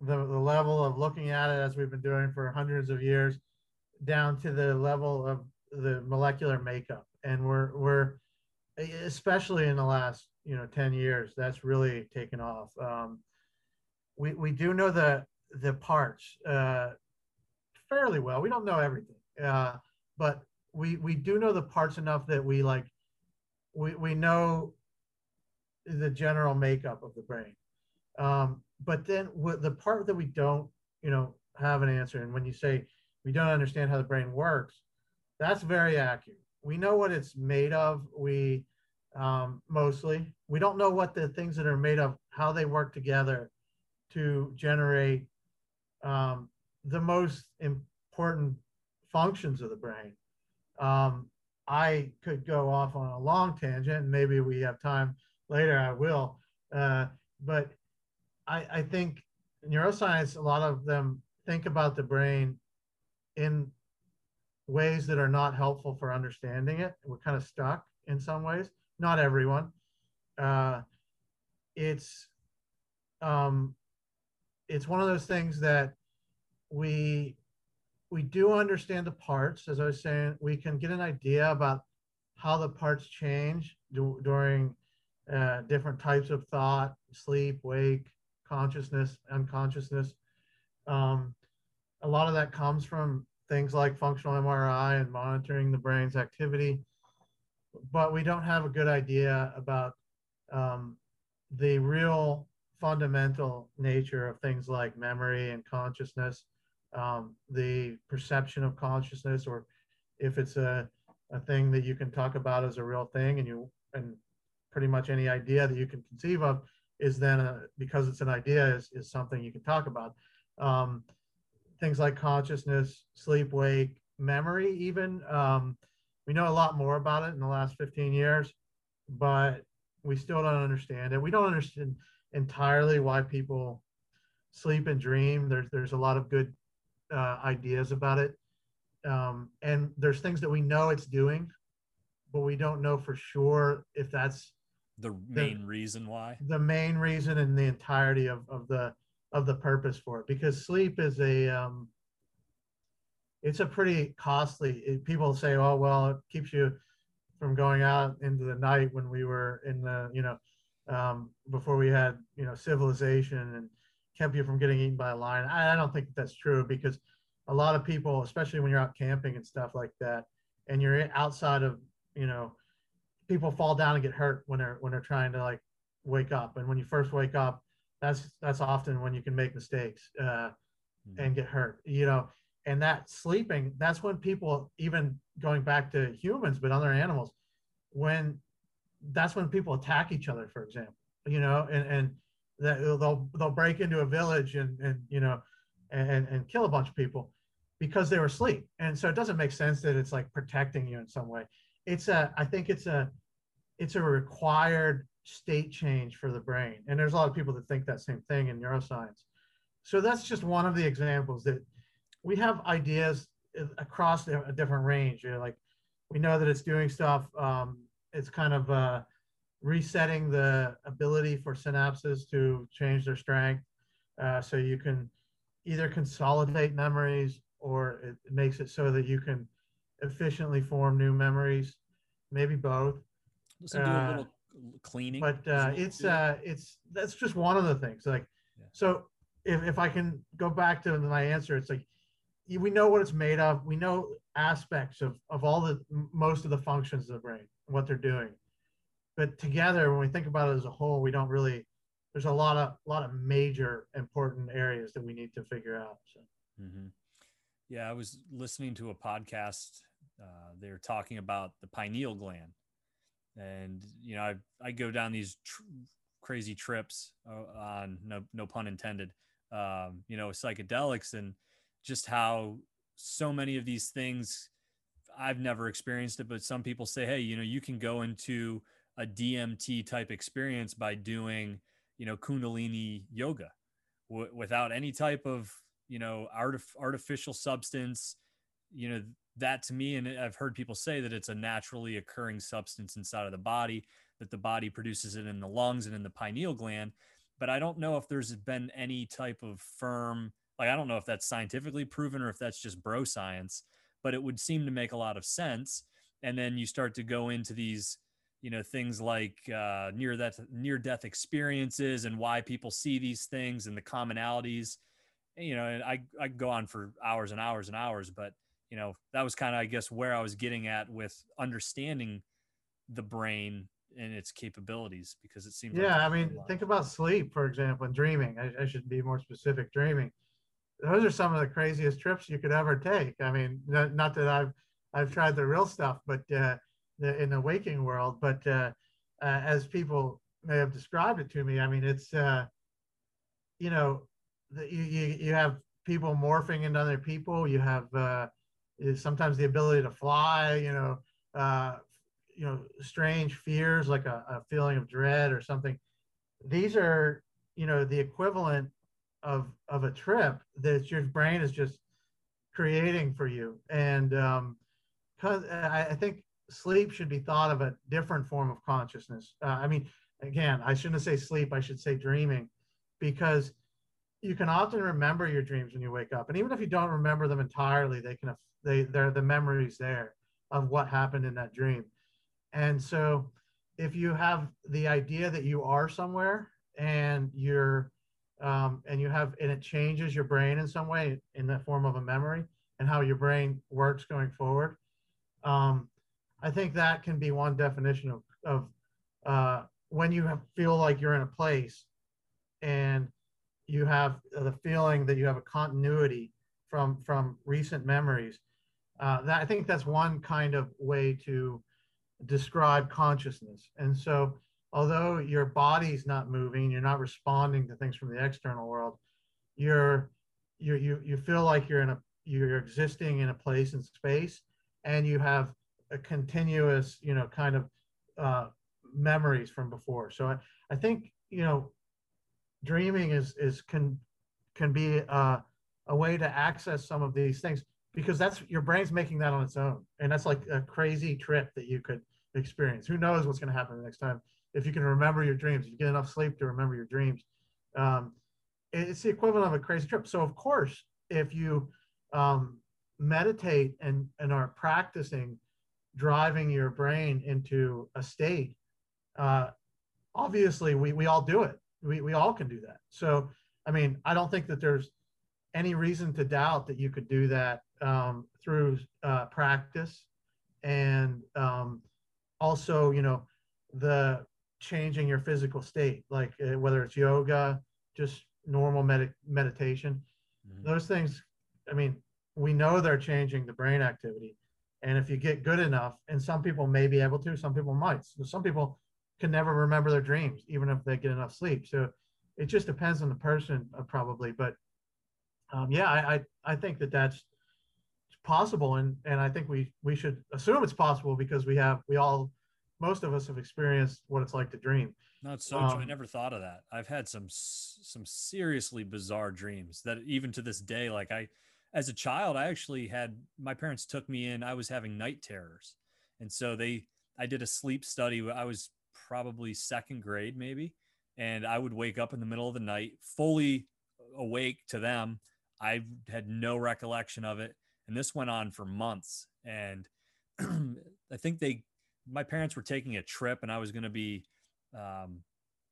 the the level of looking at it as we've been doing for hundreds of years, down to the level of the molecular makeup, and we're we're especially in the last you know 10 years that's really taken off. Um, we, we do know the the parts uh, fairly well. We don't know everything uh, but we we do know the parts enough that we like we, we know the general makeup of the brain um, but then the part that we don't you know have an answer and when you say we don't understand how the brain works that's very accurate we know what it's made of we um, mostly. We don't know what the things that are made of, how they work together to generate um, the most important functions of the brain. Um, I could go off on a long tangent, maybe we have time later, I will. Uh, but I, I think neuroscience, a lot of them think about the brain in ways that are not helpful for understanding it. We're kind of stuck in some ways not everyone. Uh, it's um, it's one of those things that we we do understand the parts. As I was saying, we can get an idea about how the parts change during uh, different types of thought, sleep, wake, consciousness, unconsciousness. Um, a lot of that comes from things like functional MRI and monitoring the brain's activity but we don't have a good idea about um, the real fundamental nature of things like memory and consciousness, um, the perception of consciousness, or if it's a, a thing that you can talk about as a real thing and you and pretty much any idea that you can conceive of is then a, because it's an idea is, is something you can talk about. Um, things like consciousness, sleep, wake, memory, even. Um, we know a lot more about it in the last 15 years, but we still don't understand it. We don't understand entirely why people sleep and dream. There's there's a lot of good uh, ideas about it, um, and there's things that we know it's doing, but we don't know for sure if that's the main the, reason why. The main reason and the entirety of, of the of the purpose for it, because sleep is a um, it's a pretty costly. People say, "Oh, well, it keeps you from going out into the night." When we were in the, you know, um, before we had, you know, civilization and kept you from getting eaten by a lion. I, I don't think that's true because a lot of people, especially when you're out camping and stuff like that, and you're outside of, you know, people fall down and get hurt when they're when they're trying to like wake up. And when you first wake up, that's that's often when you can make mistakes uh, mm-hmm. and get hurt. You know, and that sleeping that's when people even going back to humans but other animals when that's when people attack each other for example you know and and they'll they'll break into a village and and you know and and kill a bunch of people because they were asleep and so it doesn't make sense that it's like protecting you in some way it's a i think it's a it's a required state change for the brain and there's a lot of people that think that same thing in neuroscience so that's just one of the examples that we have ideas across a different range. You know, like we know that it's doing stuff. Um, it's kind of uh, resetting the ability for synapses to change their strength, uh, so you can either consolidate memories or it makes it so that you can efficiently form new memories. Maybe both. Let's do a uh, little cleaning. But uh, it's uh, it's that's just one of the things. Like, yeah. so if if I can go back to my answer, it's like we know what it's made of. We know aspects of, of all the most of the functions of the brain, what they're doing. But together, when we think about it as a whole, we don't really. There's a lot of a lot of major important areas that we need to figure out. So. Mm-hmm. Yeah, I was listening to a podcast. Uh, they were talking about the pineal gland, and you know, I I go down these tr- crazy trips uh, on no no pun intended. Um, you know, psychedelics and just how so many of these things I've never experienced it, but some people say, hey, you know, you can go into a DMT type experience by doing, you know, Kundalini yoga w- without any type of, you know, artif- artificial substance. You know, that to me, and I've heard people say that it's a naturally occurring substance inside of the body, that the body produces it in the lungs and in the pineal gland. But I don't know if there's been any type of firm, like, I don't know if that's scientifically proven or if that's just bro science, but it would seem to make a lot of sense. And then you start to go into these, you know, things like uh, near that near death experiences and why people see these things and the commonalities. You know, and I I go on for hours and hours and hours, but you know that was kind of i guess where i was getting at with understanding the brain and its capabilities because it seems yeah like i mean think about sleep for example and dreaming. I, I, should be more specific dreaming. Those are some of the craziest trips you could ever take. I mean not, not that i've i've tried the real stuff but uh, the, in the waking world but uh, uh, as people may have described it to me i mean it's uh, you know the, you, you you have people morphing into other people you have uh, sometimes the ability to fly, you know, uh, you know, strange fears like a, a feeling of dread or something. These are, you know, the equivalent of of a trip that your brain is just creating for you. And um, cause I, I think sleep should be thought of a different form of consciousness. Uh, I mean, again, I shouldn't say sleep, I should say dreaming, because you can often remember your dreams when you wake up. And even if you don't remember them entirely, they can they they're the memories there of what happened in that dream and so if you have the idea that you are somewhere and you're um, and you have and it changes your brain in some way in the form of a memory and how your brain works going forward um, i think that can be one definition of, of uh, when you feel like you're in a place and you have the feeling that you have a continuity from from recent memories uh, that, I think that's one kind of way to describe consciousness. And so, although your body's not moving, you're not responding to things from the external world, you're you you you feel like you're in a you're existing in a place in space, and you have a continuous, you know, kind of uh, memories from before. So I, I think you know, dreaming is is can can be uh, a way to access some of these things because that's your brain's making that on its own. And that's like a crazy trip that you could experience. Who knows what's going to happen the next time? If you can remember your dreams if you get enough sleep to remember your dreams um, it's the equivalent of a crazy trip. So of course if you um, meditate and, and are practicing driving your brain into a state uh, obviously we, we all do it. We, we all can do that. So i mean i don't think that there's any reason to doubt that you could do that um, through uh, practice. And um, also you know the changing your physical state like uh, whether it's yoga just normal med- meditation mm-hmm. those things i mean we know they're changing the brain activity and if you get good enough and some people may be able to some people might. So some people can never remember their dreams even if they get enough sleep. So it just depends on the person uh, probably. But um, yeah I, I i think that that's possible. And and i think we we should assume it's possible because we have we all most of us have experienced what it's like to dream. Not so um, i never thought of that. I've had some some seriously bizarre dreams that even to this day like i as a child i actually had my parents took me in i was having night terrors. And so they i did a sleep study i was probably second grade maybe. And i would wake up in the middle of the night fully awake to them. I had no recollection of it. And this went on for months. And i think they my parents were taking a trip and i was going to be um,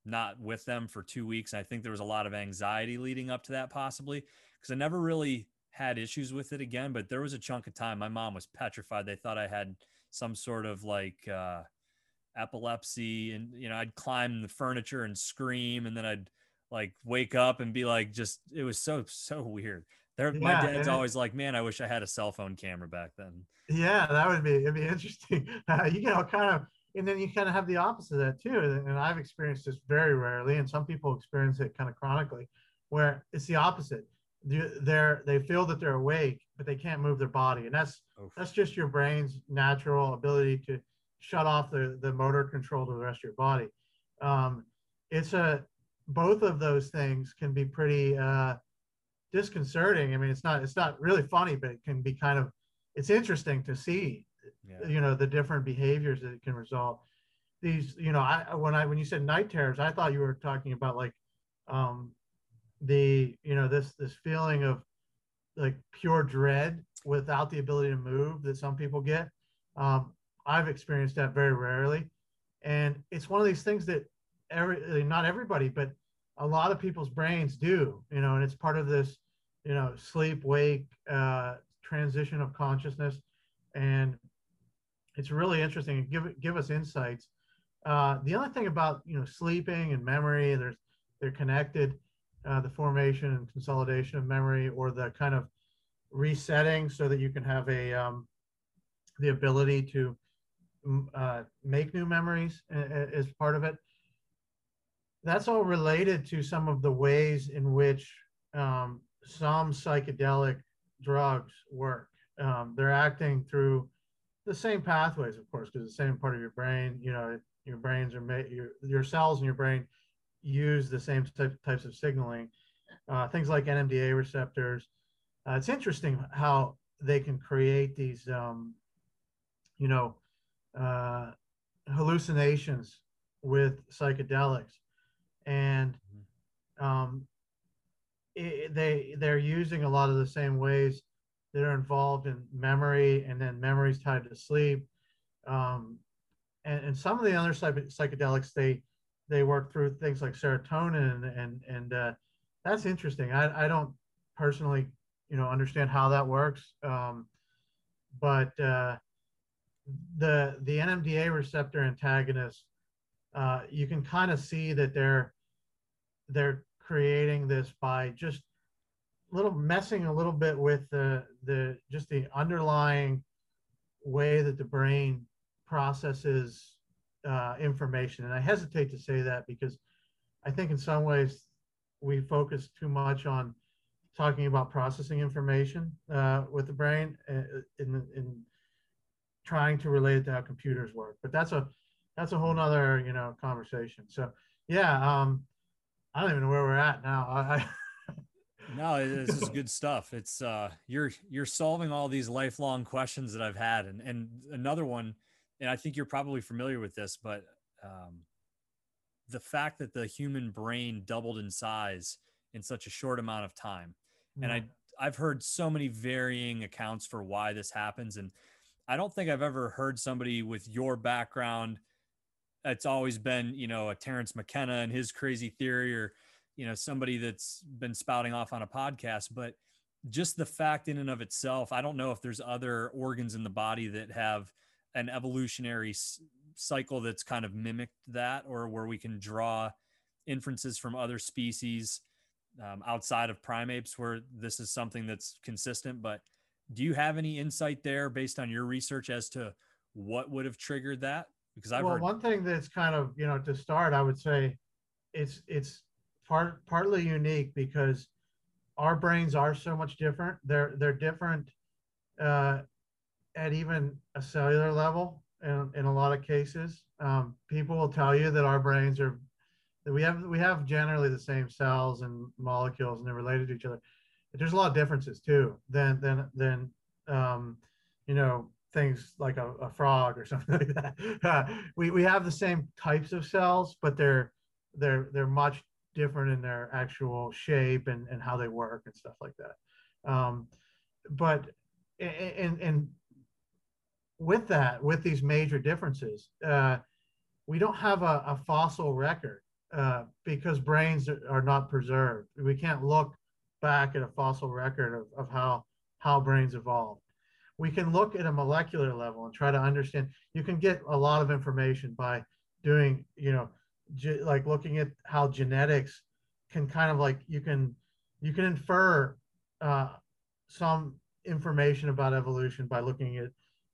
not with them for two weeks. I think there was a lot of anxiety leading up to that possibly because i never really had issues with it again but there was a chunk of time my mom was petrified they thought i had some sort of like uh, epilepsy and you know i'd climb the furniture and scream and then i'd like wake up and be like just it was so so weird yeah, my dad's always like, man, I wish I had a cell phone camera back then. Yeah, that would be it'd be interesting. Uh, you know, kind of, and then you kind of have the opposite of that too. And I've experienced this very rarely, and some people experience it kind of chronically, where it's the opposite. They're they feel that they're awake, but they can't move their body, and that's Oof. that's just your brain's natural ability to shut off the the motor control to the rest of your body. Um, it's a both of those things can be pretty uh, disconcerting. I mean, it's not it's not really funny, but it can be kind of it's interesting to see, yeah. you know, the different behaviors that it can result. These, you know, I when I when you said night terrors, I thought you were talking about like um, the you know this this feeling of like pure dread without the ability to move that some people get. Um, I've experienced that very rarely, and it's one of these things that every not everybody, but a lot of people's brains do. You know, and it's part of this you know sleep wake uh, transition of consciousness, and it's really interesting. Give give us insights. Uh, the other thing about you know sleeping and memory, there's they're connected. Uh, the formation and consolidation of memory, or the kind of resetting, so that you can have a um, the ability to uh, make new memories as part of it. That's all related to some of the ways in which um, some psychedelic drugs work. Um, they're acting through the same pathways, of course, because the same part of your brain, you know, your brains are made, your, your cells in your brain use the same type, types of signaling. Uh, things like NMDA receptors. Uh, it's interesting how they can create these, um, you know, uh, hallucinations with psychedelics. And mm-hmm. um, it, they they're using a lot of the same ways that are involved in memory and then memories tied to sleep um, and, and some of the other psychedelics they they work through things like serotonin and and uh, that's interesting. I, I don't personally you know understand how that works. Um, but uh, the the NMDA receptor antagonists uh, you can kind of see that they're they're creating this by just little messing a little bit with the the just the underlying way that the brain processes uh, information. And I hesitate to say that because I think in some ways we focus too much on talking about processing information uh, with the brain uh, in, in trying to relate it to how computers work. But that's a that's a whole nother you know conversation. So yeah, um, I don't even know where we're at now. I, no, this is good stuff. It's uh, you're you're solving all these lifelong questions that I've had, and and another one, and I think you're probably familiar with this, but um, the fact that the human brain doubled in size in such a short amount of time, and I I've heard so many varying accounts for why this happens, and I don't think I've ever heard somebody with your background it's always been you know a Terence McKenna and his crazy theory or you know somebody that's been spouting off on a podcast but just the fact in and of itself i don't know if there's other organs in the body that have an evolutionary s- cycle that's kind of mimicked that or where we can draw inferences from other species um, outside of primates where this is something that's consistent but do you have any insight there based on your research as to what would have triggered that because I've well, heard one thing that's kind of you know to start, I would say it's it's part partly unique because our brains are so much different. They're they're different uh, at even a cellular level in, in a lot of cases. Um, people will tell you that our brains are that we have we have generally the same cells and molecules and they're related to each other. But there's a lot of differences too than than than um, you know things like a, a frog or something like that. We, we have the same types of cells, but they're they're they're much different in their actual shape and, and how they work and stuff like that. Um, but and and with that, with these major differences, uh, we don't have a, a fossil record uh, because brains are not preserved. We can't look back at a fossil record of, of how how brains evolved we can look at a molecular level and try to understand. You can get a lot of information by doing, you know, ge- like looking at how genetics can kind of like you can you can infer uh, some information about evolution by looking at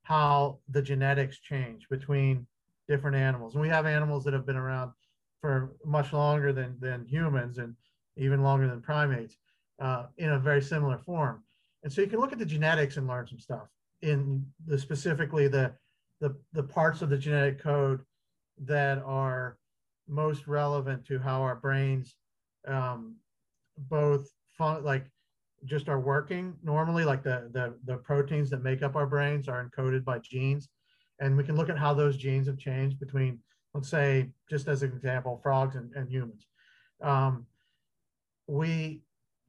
how the genetics change between different animals. And we have animals that have been around for much longer than than humans and even longer than primates uh, in a very similar form. And so you can look at the genetics and learn some stuff in the specifically the the, the parts of the genetic code that are most relevant to how our brains um, both fun, like just are working normally like the, the the proteins that make up our brains are encoded by genes. And we can look at how those genes have changed between let's say just as an example frogs and, and humans. Um, we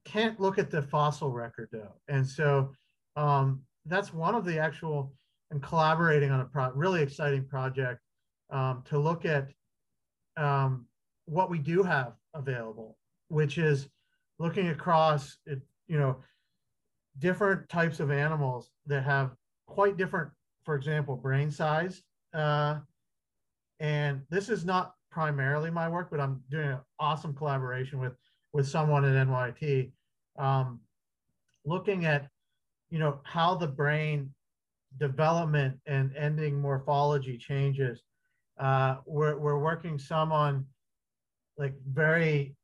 can't look at the fossil record though. And so um, that's one of the actual and collaborating on a really exciting project um, to look at um, what we do have available, which is looking across, it, you know, different types of animals that have quite different, for example, brain size. Uh, and this is not primarily my work, but I'm doing an awesome collaboration with with someone at NYIT, um, looking at, you know, how the brain development and ending morphology changes. Uh, we're, we're working some on like very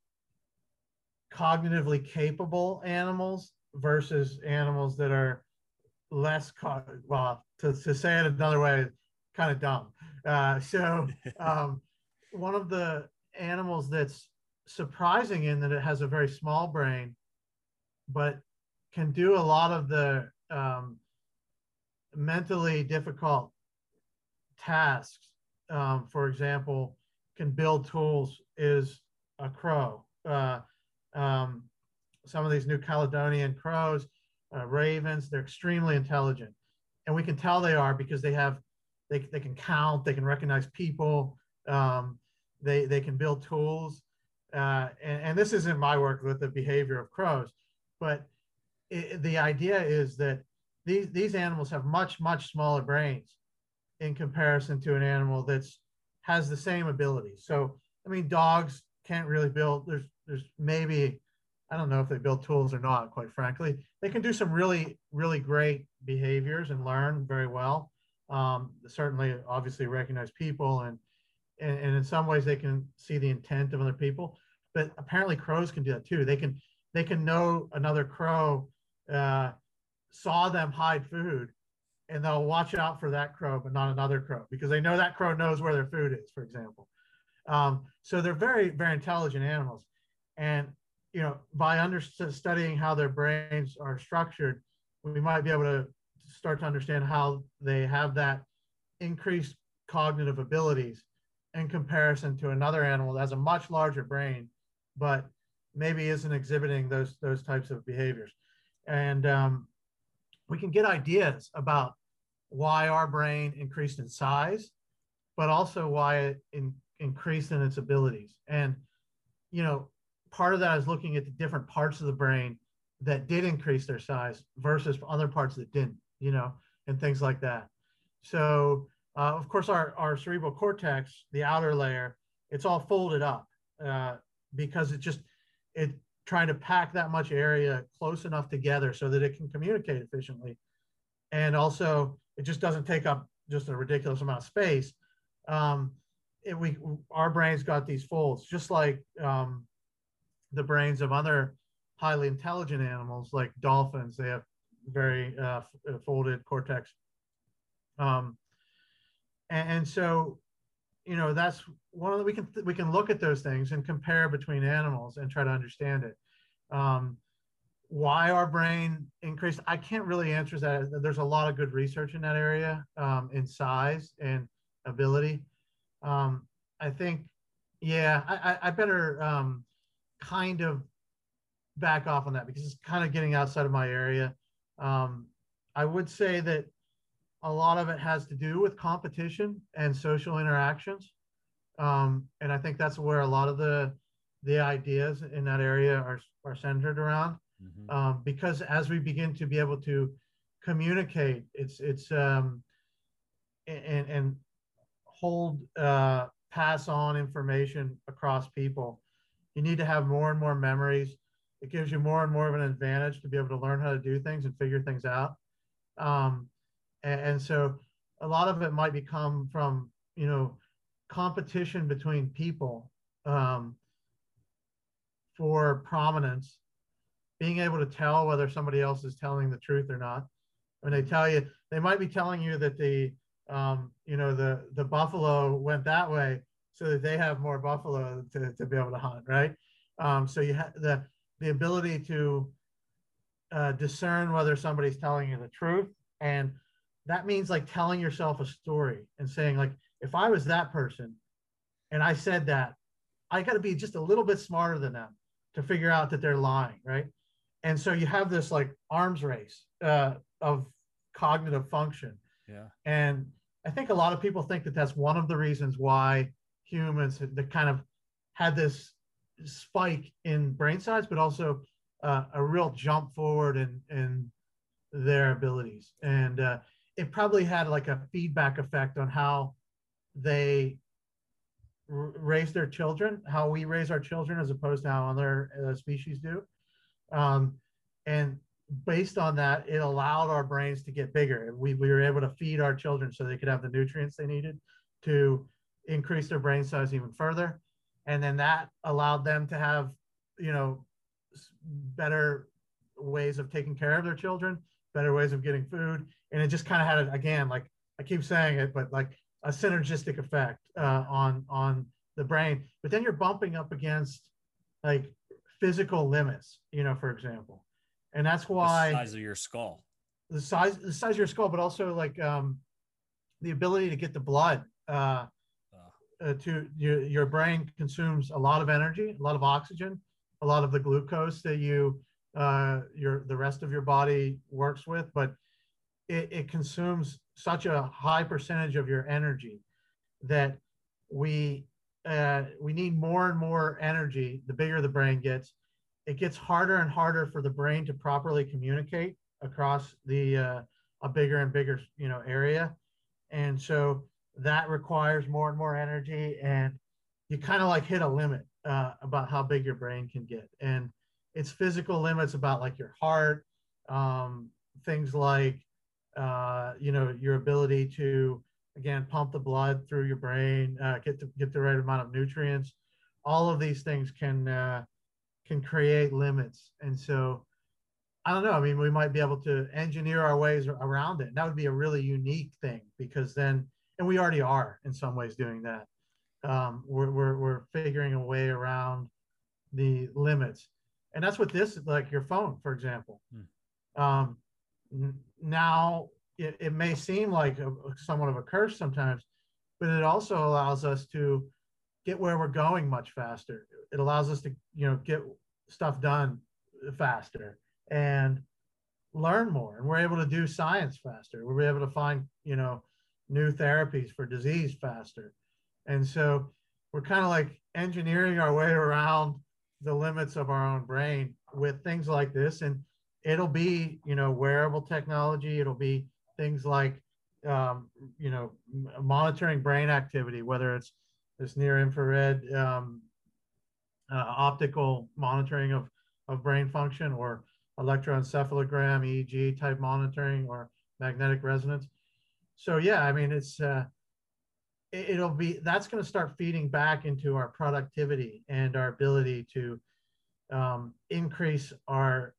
cognitively capable animals versus animals that are less co- well to, to say it another way kind of dumb uh, so um, one of the animals that's surprising in that it has a very small brain but can do a lot of the um, mentally difficult tasks, um, for example, can build tools is a crow. Uh, um, some of these New Caledonian crows, uh, ravens, they're extremely intelligent. And we can tell they are because they have, they, they can count, they can recognize people, um, they, they can build tools. Uh, and, and, this isn't my work with the behavior of crows, but it, the idea is that these these animals have much much smaller brains in comparison to an animal that's has the same abilities. So I mean, dogs can't really build. There's there's maybe I don't know if they build tools or not. Quite frankly, they can do some really really great behaviors and learn very well. Um, certainly, obviously, recognize people and, and and in some ways they can see the intent of other people. But apparently, crows can do that too. They can they can know another crow uh, saw them hide food and they'll watch out for that crow but not another crow because they know that crow knows where their food is for example um, so they're very very intelligent animals and you know by under studying how their brains are structured we might be able to start to understand how they have that increased cognitive abilities in comparison to another animal that has a much larger brain but maybe isn't exhibiting those those types of behaviors and um, we can get ideas about why our brain increased in size, but also why it in, increased in its abilities. And, you know, part of that is looking at the different parts of the brain that did increase their size versus other parts that didn't, you know, and things like that. So, uh, of course, our, our cerebral cortex, the outer layer, it's all folded up uh, because it just, it trying to pack that much area close enough together so that it can communicate efficiently. And also, it just doesn't take up just a ridiculous amount of space. Um, it, we our brains got these folds, just like um, the brains of other highly intelligent animals, like dolphins. They have very uh, uh folded cortex. Um, and, and so you know that's one of the we can we can look at those things and compare between animals and try to understand it um, why our brain increased i can't really answer that there's a lot of good research in that area um, in size and ability um, i think yeah i, I better um, kind of back off on that because it's kind of getting outside of my area um, i would say that a lot of it has to do with competition and social interactions. Um, and I think that's where a lot of the the ideas in that area are, are centered around. Mm-hmm. Um, because as we begin to be able to communicate, it's it's um, and and hold uh, pass on information across people. You need to have more and more memories. It gives you more and more of an advantage to be able to learn how to do things and figure things out. Um, and, and so a lot of it might become from you know competition between people um, for prominence being able to tell whether somebody else is telling the truth or not when they tell you they might be telling you that the um, you know, the the buffalo went that way so that they have more buffalo to, to be able to hunt, right? Um, so you have the the ability to uh, discern whether somebody's telling you the truth, and that means like telling yourself a story and saying like, if I was that person, and I said that, I got to be just a little bit smarter than them to figure out that they're lying, right? And so you have this like arms race uh, of cognitive function. Yeah. And I think a lot of people think that that's one of the reasons why humans that kind of had this spike in brain size, but also uh, a real jump forward in in their abilities. And uh, it probably had like a feedback effect on how they raise their children, how we raise our children, as opposed to how other uh, species do. Um, and based on that, it allowed our brains to get bigger. We, we were able to feed our children so they could have the nutrients they needed to increase their brain size even further. And then that allowed them to have, you know, better ways of taking care of their children, better ways of getting food. And it just kind of had, again, like I keep saying it, but like a synergistic effect uh, on, on the brain. But then you're bumping up against like physical limits, you know, for example and that's why the size of your skull the size the size of your skull but also like um the ability to get the blood uh, uh, to your, your brain consumes a lot of energy a lot of oxygen a lot of the glucose that you uh, your the rest of your body works with but it, it consumes such a high percentage of your energy that we uh, we need more and more energy the bigger the brain gets. It gets harder and harder for the brain to properly communicate across the uh, a bigger and bigger you know area. And so that requires more and more energy and you kind of like hit a limit uh, about how big your brain can get and it's physical limits about like your heart um, things like uh, you know your ability to again pump the blood through your brain uh, get to get the right amount of nutrients all of these things can uh, can create limits. And so I don't know. I mean, we might be able to engineer our ways around it. And that would be a really unique thing because then, and we already are in some ways doing that. Um, we're, we're, we're figuring a way around the limits. And that's what this like your phone, for example. Hmm. Um, n- now it, it may seem like a, somewhat of a curse sometimes, but it also allows us to get where we're going much faster. It allows us to, you know, get stuff done faster and learn more. And we're able to do science faster. We're able to find, you know, new therapies for disease faster. And so we're kind of like engineering our way around the limits of our own brain with things like this. And it'll be, you know, wearable technology. It'll be things like, um, you know, monitoring brain activity, whether it's this near infrared um, uh, optical monitoring of, of brain function or electroencephalogram, EEG type monitoring or magnetic resonance. So yeah, I mean, it's, uh, it, will be, that's going to start feeding back into our productivity and our ability to um, increase our,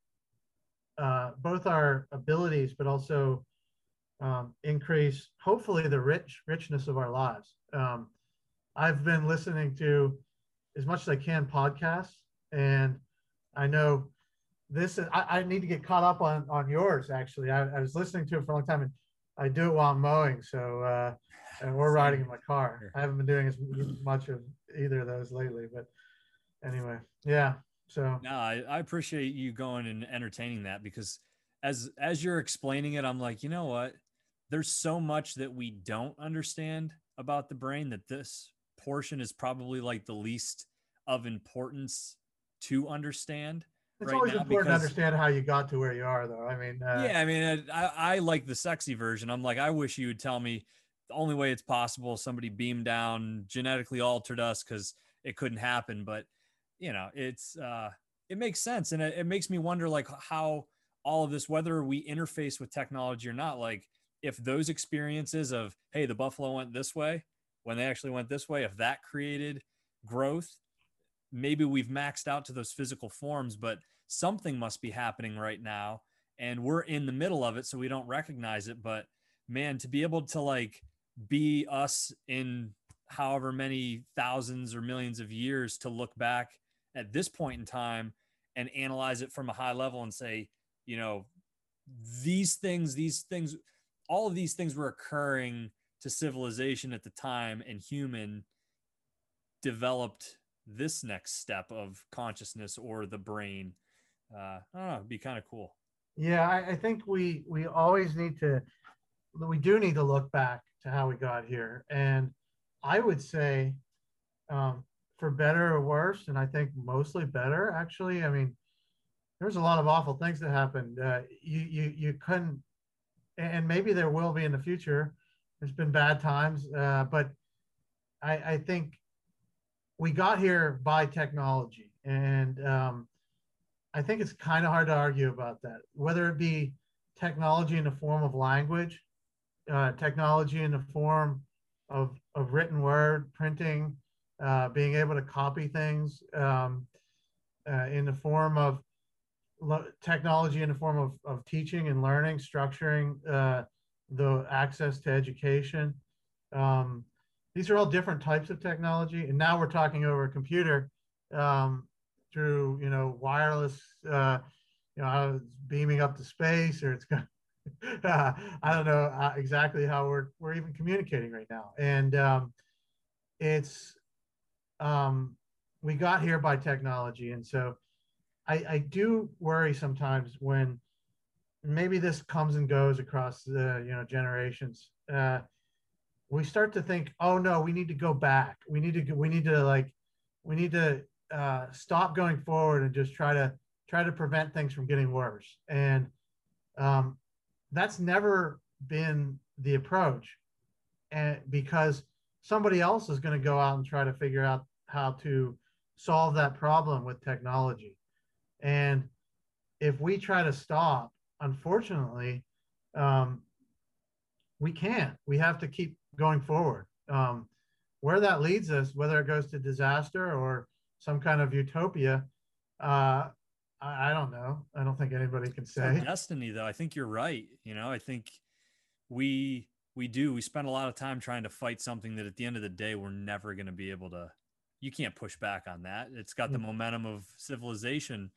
uh, both our abilities, but also um, increase hopefully the rich richness of our lives. Um, I've been listening to as much as I can podcasts, and I know this is, I, I need to get caught up on on yours. Actually, I, I, was listening to it for a long time, and I do it while I'm mowing. So uh, and we're riding in my car. I haven't been doing as much of either of those lately, but anyway, yeah. So no, I, I appreciate you going and entertaining that because as as you're explaining it, I'm like, you know what? There's so much that we don't understand about the brain that this portion is probably like the least of importance to understand. It's right always important because, to understand how you got to where you are, though. I mean, uh, yeah, I mean, I, I like the sexy version. I'm like, I wish you would tell me the only way it's possible somebody beamed down, genetically altered us because it couldn't happen. But you know, it's uh, it makes sense, and it, it makes me wonder, like, how all of this, whether we interface with technology or not, like if those experiences of hey, the buffalo went this way, when they actually went this way, if that created growth, maybe we've maxed out to those physical forms, but something must be happening right now. And we're in the middle of it, so we don't recognize it. But man, to be able to like be us in however many thousands or millions of years to look back at this point in time and analyze it from a high level and say, you know, these things, these things, all of these things were occurring to civilization at the time, and human developed this next step of consciousness or the brain. Uh, I don't know, it'd be kind of cool. Yeah, I, I think we we always need to we do need to look back to how we got here, and I would say, um, for better or worse, and I think mostly better. Actually, I mean, there's a lot of awful things that happened. Uh, you you you couldn't, and maybe there will be in the future. There's been bad times, uh, but I, I think we got here by technology, and um, I think it's kind of hard to argue about that. Whether it be technology in the form of language, uh, technology in the form of, of written word, printing, uh, being able to copy things um, uh, in the form of lo- technology in the form of, of teaching and learning, structuring uh, the access to education. Um, these are all different types of technology. And now we're talking over a computer um, through, you know, wireless, uh, you know, beaming up to space or it's going I don't know uh, exactly how we're, we're even communicating right now. And um, it's, um, we got here by technology. And so I, I do worry sometimes when maybe this comes and goes across the, you know, generations. Uh, we start to think, oh no, we need to go back. We need to, we need to like, we need to uh, stop going forward and just try to try to prevent things from getting worse. And um, that's never been the approach and because somebody else is going to go out and try to figure out how to solve that problem with technology and if we try to stop unfortunately um, we can't we have to keep going forward um, where that leads us whether it goes to disaster or some kind of utopia uh, I, I don't know. I don't think anybody can say destiny, though. I think you're right. You know, I think we we do. We spend a lot of time trying to fight something that at the end of the day we're never going to be able to. You can't push back on that. It's got the mm-hmm. momentum of civilization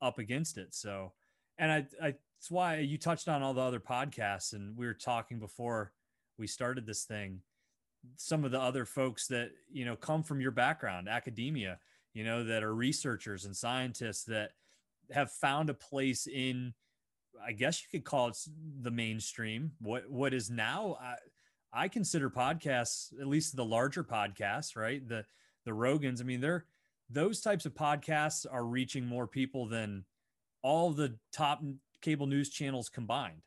up against it. So, and I, I, it's why you touched on all the other podcasts, and we were talking before we started this thing. Some of the other folks that you know come from your background, academia, you know, that are researchers and scientists that have found a place in I guess you could call it the mainstream. What what is now I, I consider podcasts, at least the larger podcasts, right? The the Rogans. I mean, they're those types of podcasts are reaching more people than all the top cable news channels combined.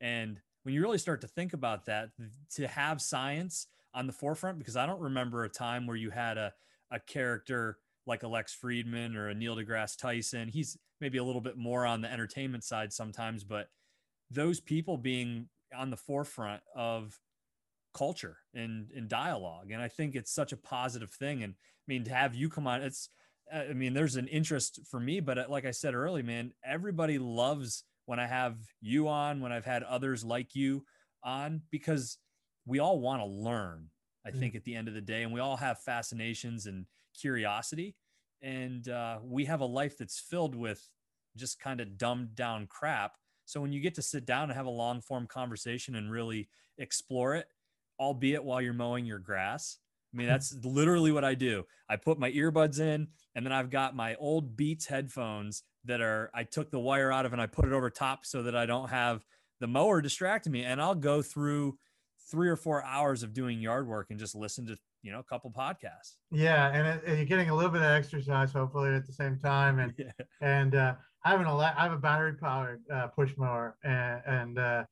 And when you really start to think about that, to have science on the forefront, because I don't remember a time where you had a, a character like a Lex Fridman or a Neil deGrasse Tyson. He's maybe a little bit more on the entertainment side sometimes, but those people being on the forefront of culture and, and dialogue. And I think it's such a positive thing. And I mean, to have you come on, it's, I mean, there's an interest for me, but uh, like I said early, man, everybody loves when I have you on, when I've had others like you on, because we all want to learn, I mm. think, at the end of the day. And we all have fascinations and curiosity and uh, we have a life that's filled with just kind of dumbed down crap so when you get to sit down and have a long form conversation and really explore it albeit while you're mowing your grass i mean that's literally what i do i put my earbuds in and then i've got my old beats headphones that are i took the wire out of and i put it over top so that i don't have the mower distracting me. And i'll go through three or four hours of doing yard work and just listen to you know a couple podcasts. Yeah and, it, and you're getting a little bit of exercise hopefully at the same time. And yeah. and uh i have an ele- i have a battery powered uh, push mower and and uh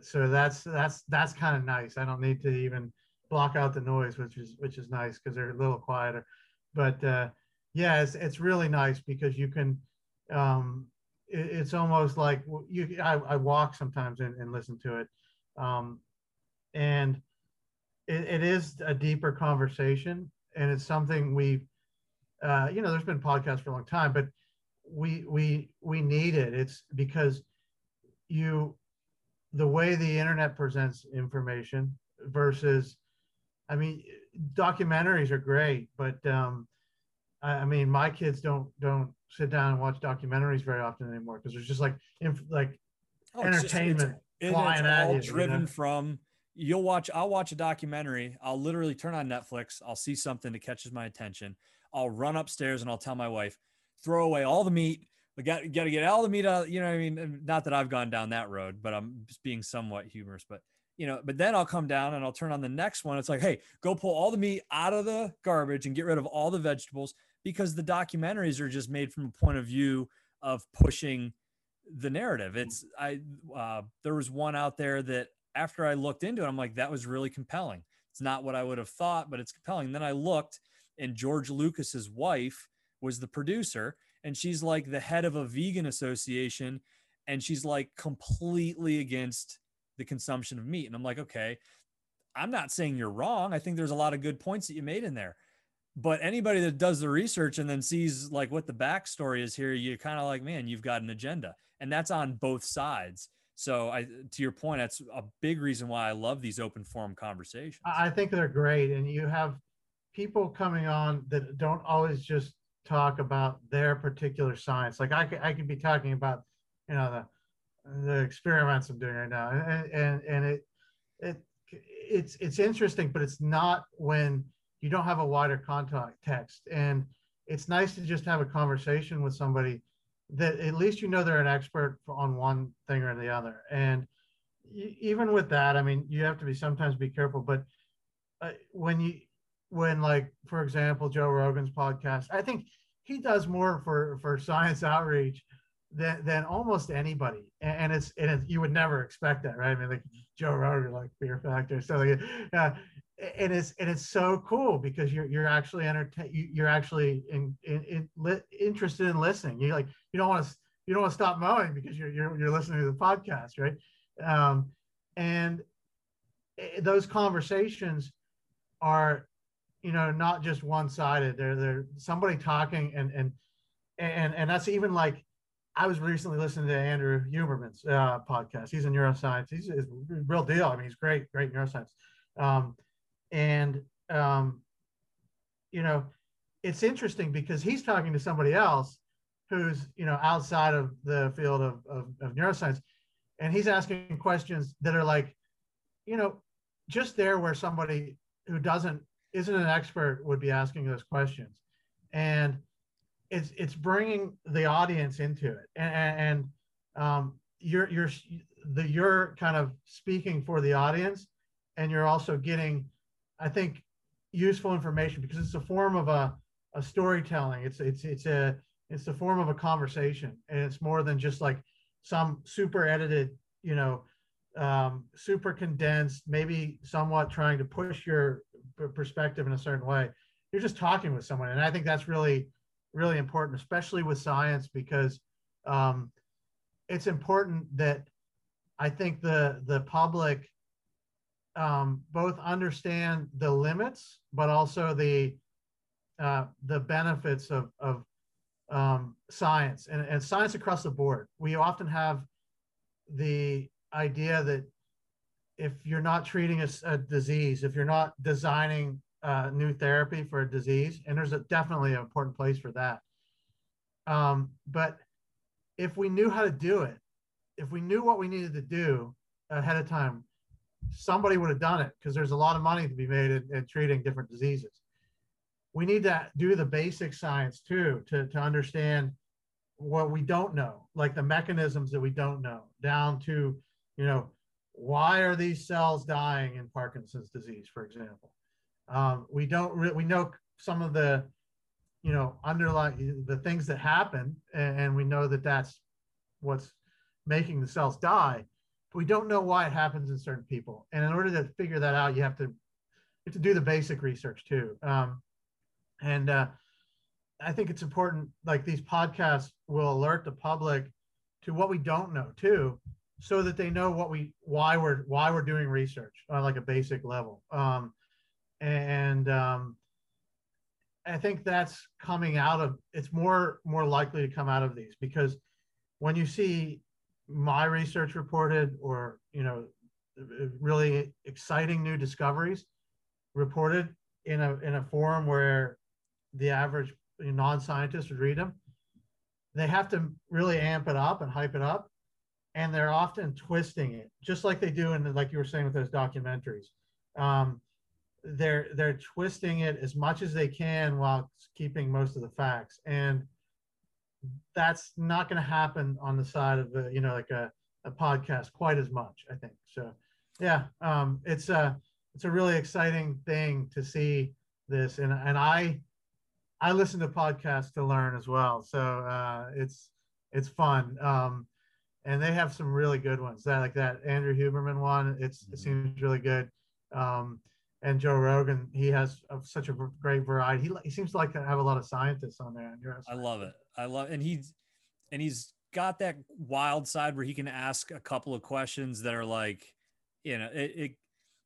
so that's that's that's kind of nice. I don't need to even block out the noise which is which is nice because they're a little quieter. But uh yeah it's, it's really nice because you can um it, it's almost like you I, I walk sometimes and, and listen to it. Um and it, it is a deeper conversation and it's something we uh, you know there's been podcasts for a long time but we we we need it. It's because you the way the internet presents information versus, I mean, documentaries are great, but um, I, I mean, my kids don't don't sit down and watch documentaries very often anymore because there's just like inf- like oh, entertainment just, it's, flying it's all you, driven you know? from you'll watch i'll watch a documentary i'll literally turn on netflix i'll see something that catches my attention i'll run upstairs and i'll tell my wife throw away all the meat we got, got to get all the meat out you know i mean not that i've gone down that road but i'm just being somewhat humorous but you know but then i'll come down and i'll turn on the next one it's like hey go pull all the meat out of the garbage and get rid of all the vegetables because the documentaries are just made from a point of view of pushing the narrative it's i uh, there was one out there that after I looked into it, I'm like, that was really compelling. It's not what I would have thought, but it's compelling. Then I looked, and George Lucas's wife was the producer, and she's like the head of a vegan association, and she's like completely against the consumption of meat. And I'm like, okay, I'm not saying you're wrong. I think there's a lot of good points that you made in there. But anybody that does the research and then sees like what the backstory is here, you kind of like, man, you've got an agenda. And that's on both sides. So I, to your point, that's a big reason why I love these open forum conversations. I think they're great, and you have people coming on that don't always just talk about their particular science. Like I could, I could be talking about, you know, the the experiments I'm doing right now, and and and it it it's it's interesting, but it's not when you don't have a wider context, and it's nice to just have a conversation with somebody that at least you know they're an expert on one thing or the other. And even with that, I mean, you have to be sometimes be careful. But uh, when you, when like for example, Joe Rogan's podcast, I think he does more for for science outreach than than almost anybody. And, it's and it's, you would never expect that, right? I mean, like Joe Rogan, like Fear Factor, so like, yeah and it's and it's so cool because you're you're actually entertain you're actually in, in, in li- interested in listening. You like you don't want to you don't want to stop mowing because you're you're, you're listening to the podcast, right? Um, and those conversations are you know not just one sided. They're they're somebody talking and and and and that's even like I was recently listening to Andrew Huberman's uh, podcast. He's a neuroscience. He's, he's a real deal. I mean, he's great, great neuroscience. Um, and um, you know it's interesting because he's talking to somebody else who's you know outside of the field of, of, of neuroscience. And he's asking questions that are like you know just there where somebody who doesn't isn't an expert would be asking those questions. And it's it's bringing the audience into it. And, and um, you're you're the you're kind of speaking for the audience and you're also getting I think, useful information because it's a form of a, a storytelling. It's it's it's a it's a form of a conversation, and it's more than just like some super edited, you know, um, super condensed, maybe somewhat trying to push your perspective in a certain way. You're just talking with someone, and I think that's really really important, especially with science, because um, it's important that I think the the public um, both understand the limits, but also the uh, the benefits of, of um, science and, and science across the board. We often have the idea that if you're not treating a, a disease, if you're not designing uh, new therapy for a disease, and there's a, definitely an important place for that. Um, but if we knew how to do it, if we knew what we needed to do ahead of time, somebody would have done it because there's a lot of money to be made in, in, treating different diseases. We need to do the basic science too to, to understand what we don't know, like the mechanisms that we don't know, down to, you know, why are these cells dying in Parkinson's disease, for example? Um, we don't re- we know some of the, you know, underlying the things that happen, and, and we know that that's what's making the cells die we don't know why it happens in certain people. And in order to figure that out, you have to you have to do the basic research too. Um, and uh, I think it's important. Like these podcasts will alert the public to what we don't know too, so that they know what we why we're why we're doing research on like a basic level. Um, and um, I think that's coming out of it's more more likely to come out of these because when you see my research reported or you know really exciting new discoveries reported in a in a forum where the average non-scientist would read them. They have to really amp it up and hype it up and they're often twisting it just like they do in the, like you were saying with those documentaries. Um, they're they're twisting it as much as they can while keeping most of the facts. And that's not going to happen on the side of the you know like a, a podcast quite as much i think so yeah um, it's a it's a really exciting thing to see this and and i i listen to podcasts to learn as well so uh, it's it's fun um, and they have some really good ones that like that andrew huberman one it's mm-hmm. it seems really good um, and Joe Rogan, he has a, such a great variety. He, he seems to like to have a lot of scientists on there. I love it. I love, and he's and he's got that wild side where he can ask a couple of questions that are like, you know, it it,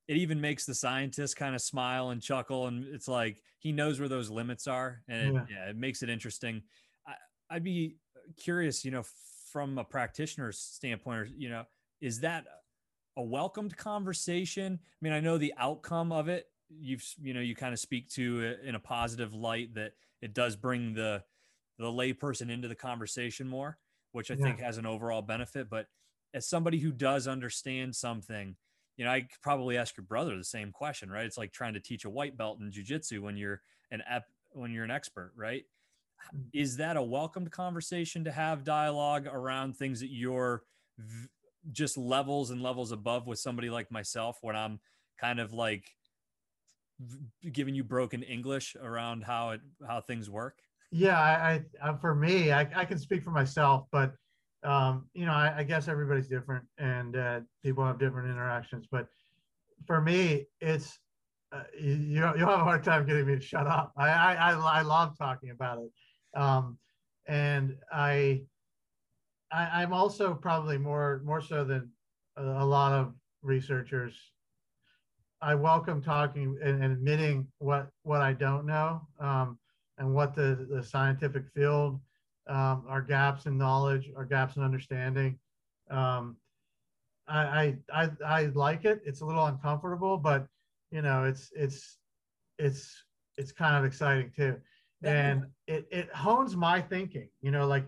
it even makes the scientist kind of smile and chuckle, and it's like he knows where those limits are, and yeah, it, yeah, it makes it interesting. I, I'd be curious, you know, from a practitioner's standpoint, or you know, is that a welcomed conversation? I mean, I know the outcome of it. You've you know you kind of speak to in a positive light that it does bring the the layperson into the conversation more, which I yeah. think has an overall benefit. But as somebody who does understand something, you know, I could probably ask your brother the same question, right? It's like trying to teach a white belt in jujitsu when you're an ep- when you're an expert, right? Mm. Is that a welcomed conversation to have dialogue around things that you're v- just levels and levels above with somebody like myself when I'm kind of like giving you broken English around how it how things work? Yeah, I, I uh, for me, I, I can speak for myself, but um, you know, I, I guess everybody's different and uh, people have different interactions. But for me, it's uh, you you'll have a hard time getting me to shut up. I I, I love talking about it, um, and I I, am also probably more more so than a, a, lot of researchers. I welcome talking and, and admitting what what I don't know um, and what the the scientific field um, are gaps in knowledge, are gaps in understanding. Um, I, I I I like it. It's a little uncomfortable, but you know, it's it's it's it's kind of exciting too, and it it hones my thinking. You know, like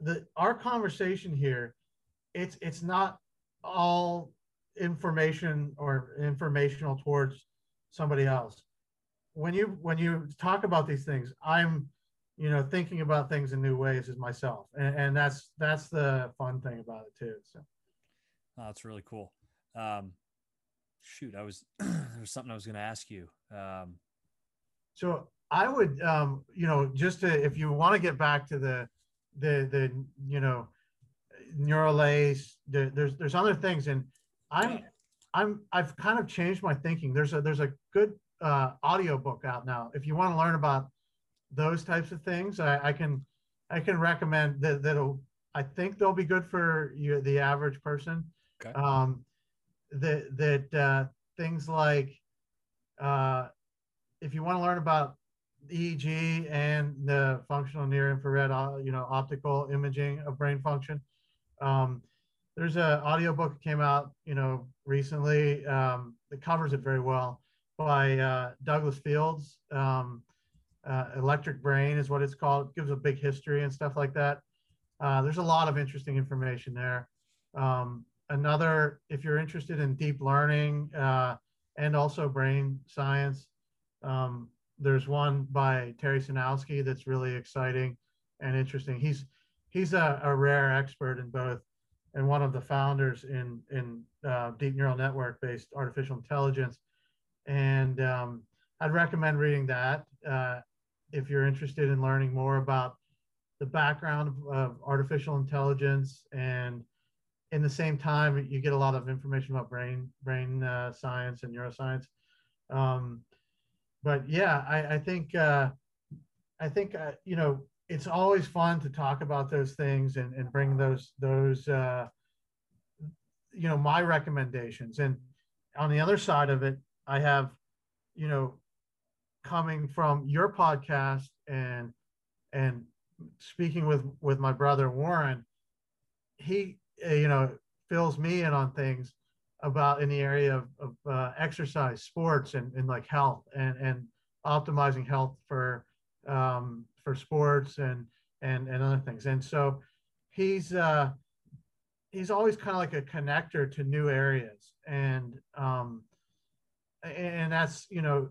the our conversation here, it's it's not all information or informational towards somebody else. When you when you talk about these things, I'm you know thinking about things in new ways as myself, and, and that's that's the fun thing about it too. So oh, that's really cool. Um, shoot, I was there was something I was going to ask you. Um, so I would, um, you know, just to, if you want to get back to the the the you know Neuralace. The, there's there's other things, and I'm I'm I've kind of changed my thinking. There's a there's a good uh, audio book out now. If you want to learn about those types of things, I, I can I can recommend that that'll I think they'll be good for you the average person. Okay. Um, that that uh, things like uh, if you want to learn about EEG and the functional near infrared, uh, you know, optical imaging of brain function. Um, there's an audiobook that came out, you know, recently um, that covers it very well by uh, Douglas Fields. Um, uh, Electric Brain is what it's called. It gives a big history and stuff like that. Uh, there's a lot of interesting information there. Um, another, if you're interested in deep learning uh, and also brain science, um, there's one by Terry Sejnowski that's really exciting and interesting. He's he's a, a rare expert in both and one of the founders in in uh, deep neural network based artificial intelligence. And um, I'd recommend reading that uh, if you're interested in learning more about the background of, artificial intelligence and in the same time you get a lot of information about brain brain uh, science and neuroscience um, but yeah, I, I think uh, I think uh, you know it's always fun to talk about those things and, and bring those those uh, you know my recommendations. And on the other side of it, I have you know coming from your podcast and and speaking with with my brother Warren, he uh, you know fills me in on things about in the area of, of uh, exercise, sports, and, and like health and, and optimizing health for um, for sports and and and other things. And so he's uh, he's always kind of like a connector to new areas, and um, and that's you know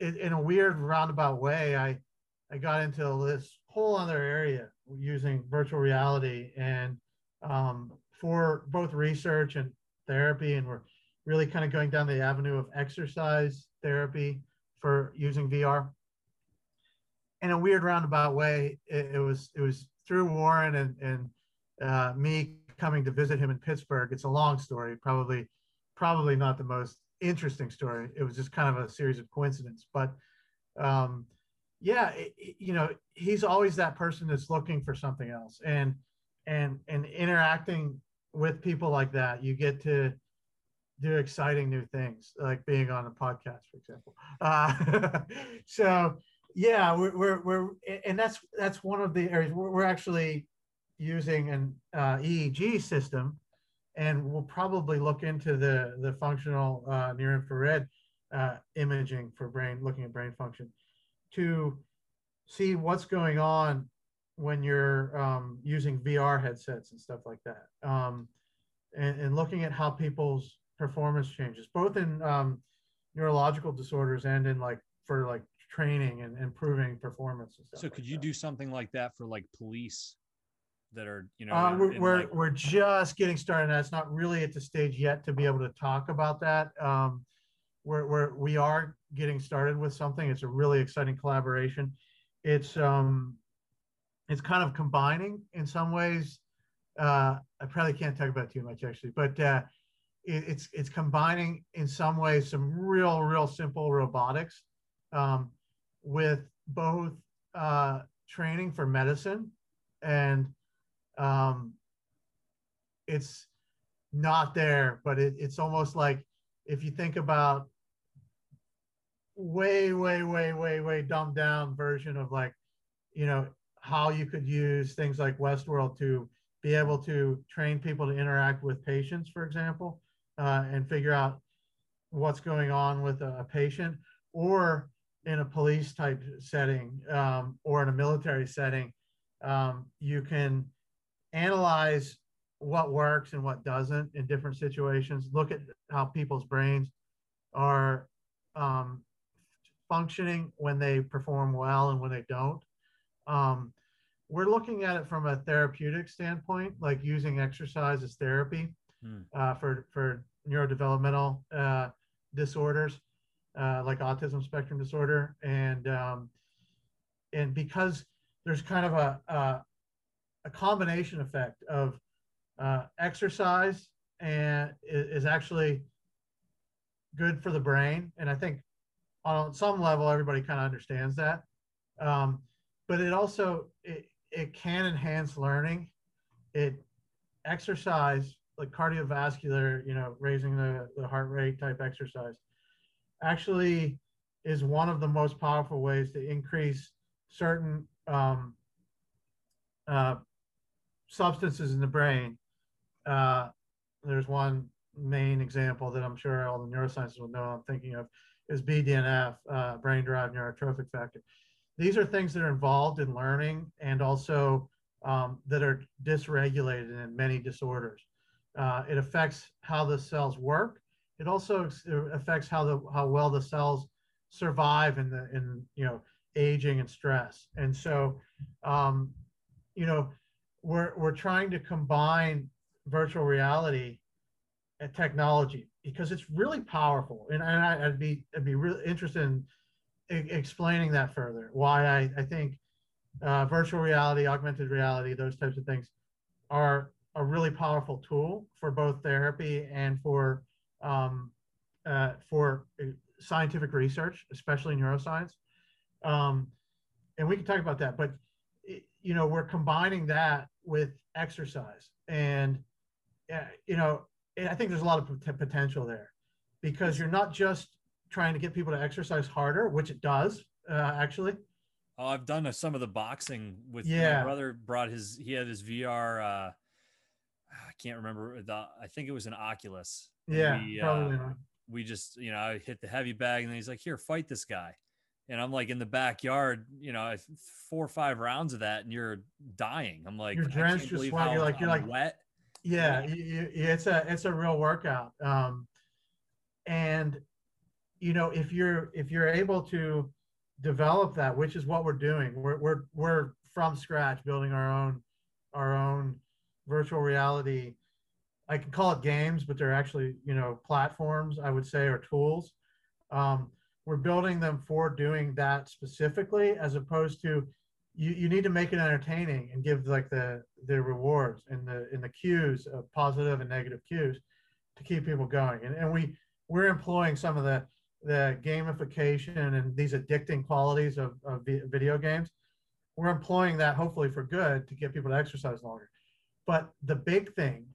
in a weird roundabout way, I I got into this whole other area using virtual reality and um, for both research and therapy, and we're really kind of going down the avenue of exercise therapy for using VR. In a weird roundabout way, it, it was it was through Warren and and uh, me coming to visit him in Pittsburgh. It's a long story, probably probably not the most interesting story. It was just kind of a series of coincidences, but um, yeah, it, you know, he's always that person that's looking for something else, and and and interacting with people like that, you get to do exciting new things, like being on a podcast, for example. Uh, so yeah, we're, we're, we're, and that's, that's one of the areas we're, we're actually using an uh, EEG system and we'll probably look into the, the functional uh, near infrared uh, imaging for brain, looking at brain function to see what's going on when you're um, using VR headsets and stuff like that. Um, and, and, looking at how people's performance changes, both in um, neurological disorders and in like for like training and improving performance. And so could like you that. do something like that for like police that are, you know, uh, we're, we're, like... we're, just getting started. That's not really at the stage yet to be able to talk about that. Um, we're, we're, we are getting started with something. It's a really exciting collaboration. It's, um, it's kind of combining in some ways. Uh, I probably can't talk about too much actually, but uh, it, it's it's combining in some ways some real real simple robotics um, with both uh, training for medicine and um, it's not there, but it, it's almost like if you think about way way way way way dumbed down version of like you know how you could use things like Westworld to be able to train people to interact with patients, for example, uh, and figure out what's going on with a, a, patient, or in a police type setting um, or in a military setting, um, you can analyze what works and what doesn't in different situations. Look at how people's brains are um, functioning when they perform well and when they don't. Um, we're looking at it from a therapeutic standpoint, like using exercise as therapy hmm. uh, for for neurodevelopmental uh, disorders uh, like autism spectrum disorder, and um, and because there's kind of a a, a combination effect of uh, exercise and is actually good for the brain, and I think on some level everybody kind of understands that. Um, but it also it, it can enhance learning. It exercise like cardiovascular, you know, raising the, the heart rate type exercise actually is one of the most powerful ways to increase certain um, uh, substances in the brain. Uh, there's one main example that I'm sure all the neuroscientists will know I'm thinking of is BDNF, uh, brain derived neurotrophic factor these are things that are involved in learning and also um, that are dysregulated in many disorders. Uh, it affects how the cells work. It also affects how the how well the cells survive in the in you know aging and stress. And so, um, you know, we're we're trying to combine virtual reality and technology because it's really powerful. And, and I, would be I'd be really interested in explaining that further, why I, I think uh, virtual reality, augmented reality, those types of things are a really powerful tool for both therapy and for um, uh, for uh, scientific research, especially neuroscience. Um, and we can talk about that, but you know, we're combining that with exercise, and uh, you know, I think there's a lot of potential there because you're not just trying to get people to exercise harder, which it does uh, actually. Oh, I've done a, some of the boxing with yeah. my brother. Brought his he had his VR. Uh, I can't remember the. I think it was an Oculus, Yeah, we, probably uh, not. we just, you know, I hit the heavy bag and then he's like, here, fight this guy. And I'm like in the backyard, you know, four or five rounds of that and you're dying. I'm like, You're drenched, you're sweating, you're like- you're I'm like- wet. yeah, you, it's a it's a real workout um and you know if you're if you're able to develop that which is what we're doing we're we're, we're from scratch building our own our own virtual reality i can call it games but they're actually you know platforms i would say or tools um, we're building them for doing that specifically as opposed to you, you need to make it entertaining and give like the the rewards and the in the cues of positive and negative cues to keep people going. And, and we we're employing some of the the gamification and these addicting qualities of, of video games. We're employing that hopefully for good to get people to exercise longer. But the big thing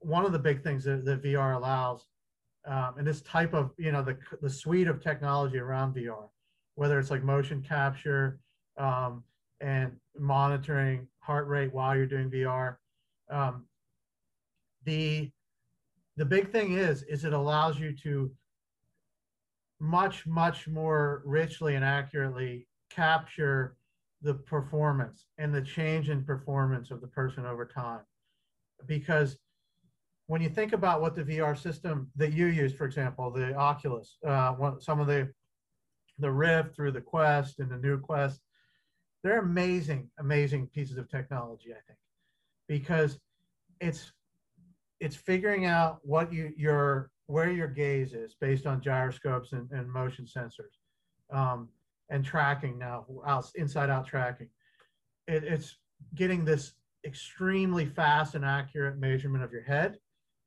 one of the big things that, that vr allows um, and this type of you know the, the suite of technology around vr whether it's like motion capture um, and monitoring heart rate while you're doing VR. Um, the the big thing is is it allows you to much much more richly and accurately capture the performance and the change in performance of the person over time because when you think about what the VR system that you use, for example, the Oculus, uh, some of the the Rift through the Quest and the new Quest, they're amazing, amazing pieces of technology. I think because it's it's figuring out what you your where your gaze is based on gyroscopes and, and motion sensors um, and tracking now out, inside out tracking it, it's getting this extremely fast and accurate measurement of your head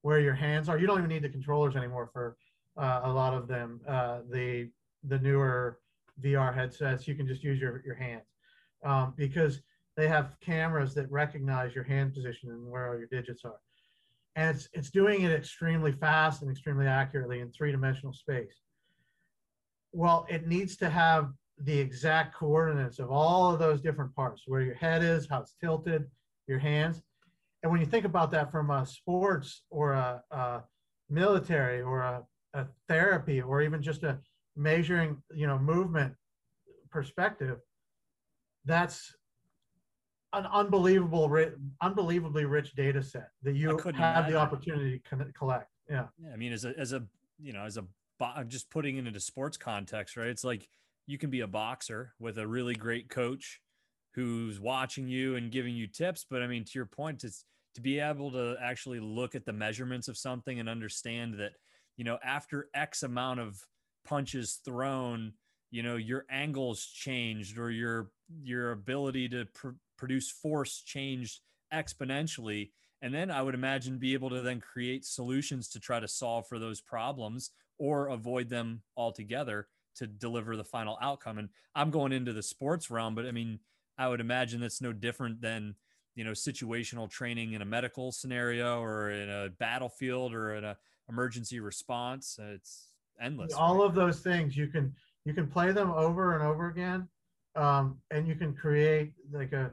where your hands are you don't even need the controllers anymore for uh, a lot of them uh, the the newer vr headsets you can just use your, your hands um, because they have cameras that recognize your hand position and where all your digits are and it's it's doing it extremely fast and extremely accurately in three dimensional space. Well, it needs to have the exact coordinates of all of those different parts, where your head is, how it's tilted, your hands. And when you think about that from a sports or a, a military or a, a therapy or even just a measuring, you know, movement perspective, that's an unbelievable, unbelievably rich data set that you have couldn't the opportunity to collect. Yeah. Yeah, I mean, as a as a you know, as a just putting it into sports context, right? It's like you can be a boxer with a really great coach who's watching you and giving you tips, but I mean, to your point, it's to be able to actually look at the measurements of something and understand that you know after X amount of punches thrown, you know your angles changed or your your ability to pr- produce force changed exponentially. And then i would imagine be able to then create solutions to try to solve for those problems or avoid them altogether to deliver the final outcome. And i'm going into the sports realm but i mean i would imagine that's no different than you know situational training in a medical scenario or in a battlefield or in a emergency response. Uh, it's endless all right? of those things you can you can play them over and over again um, and you can create like a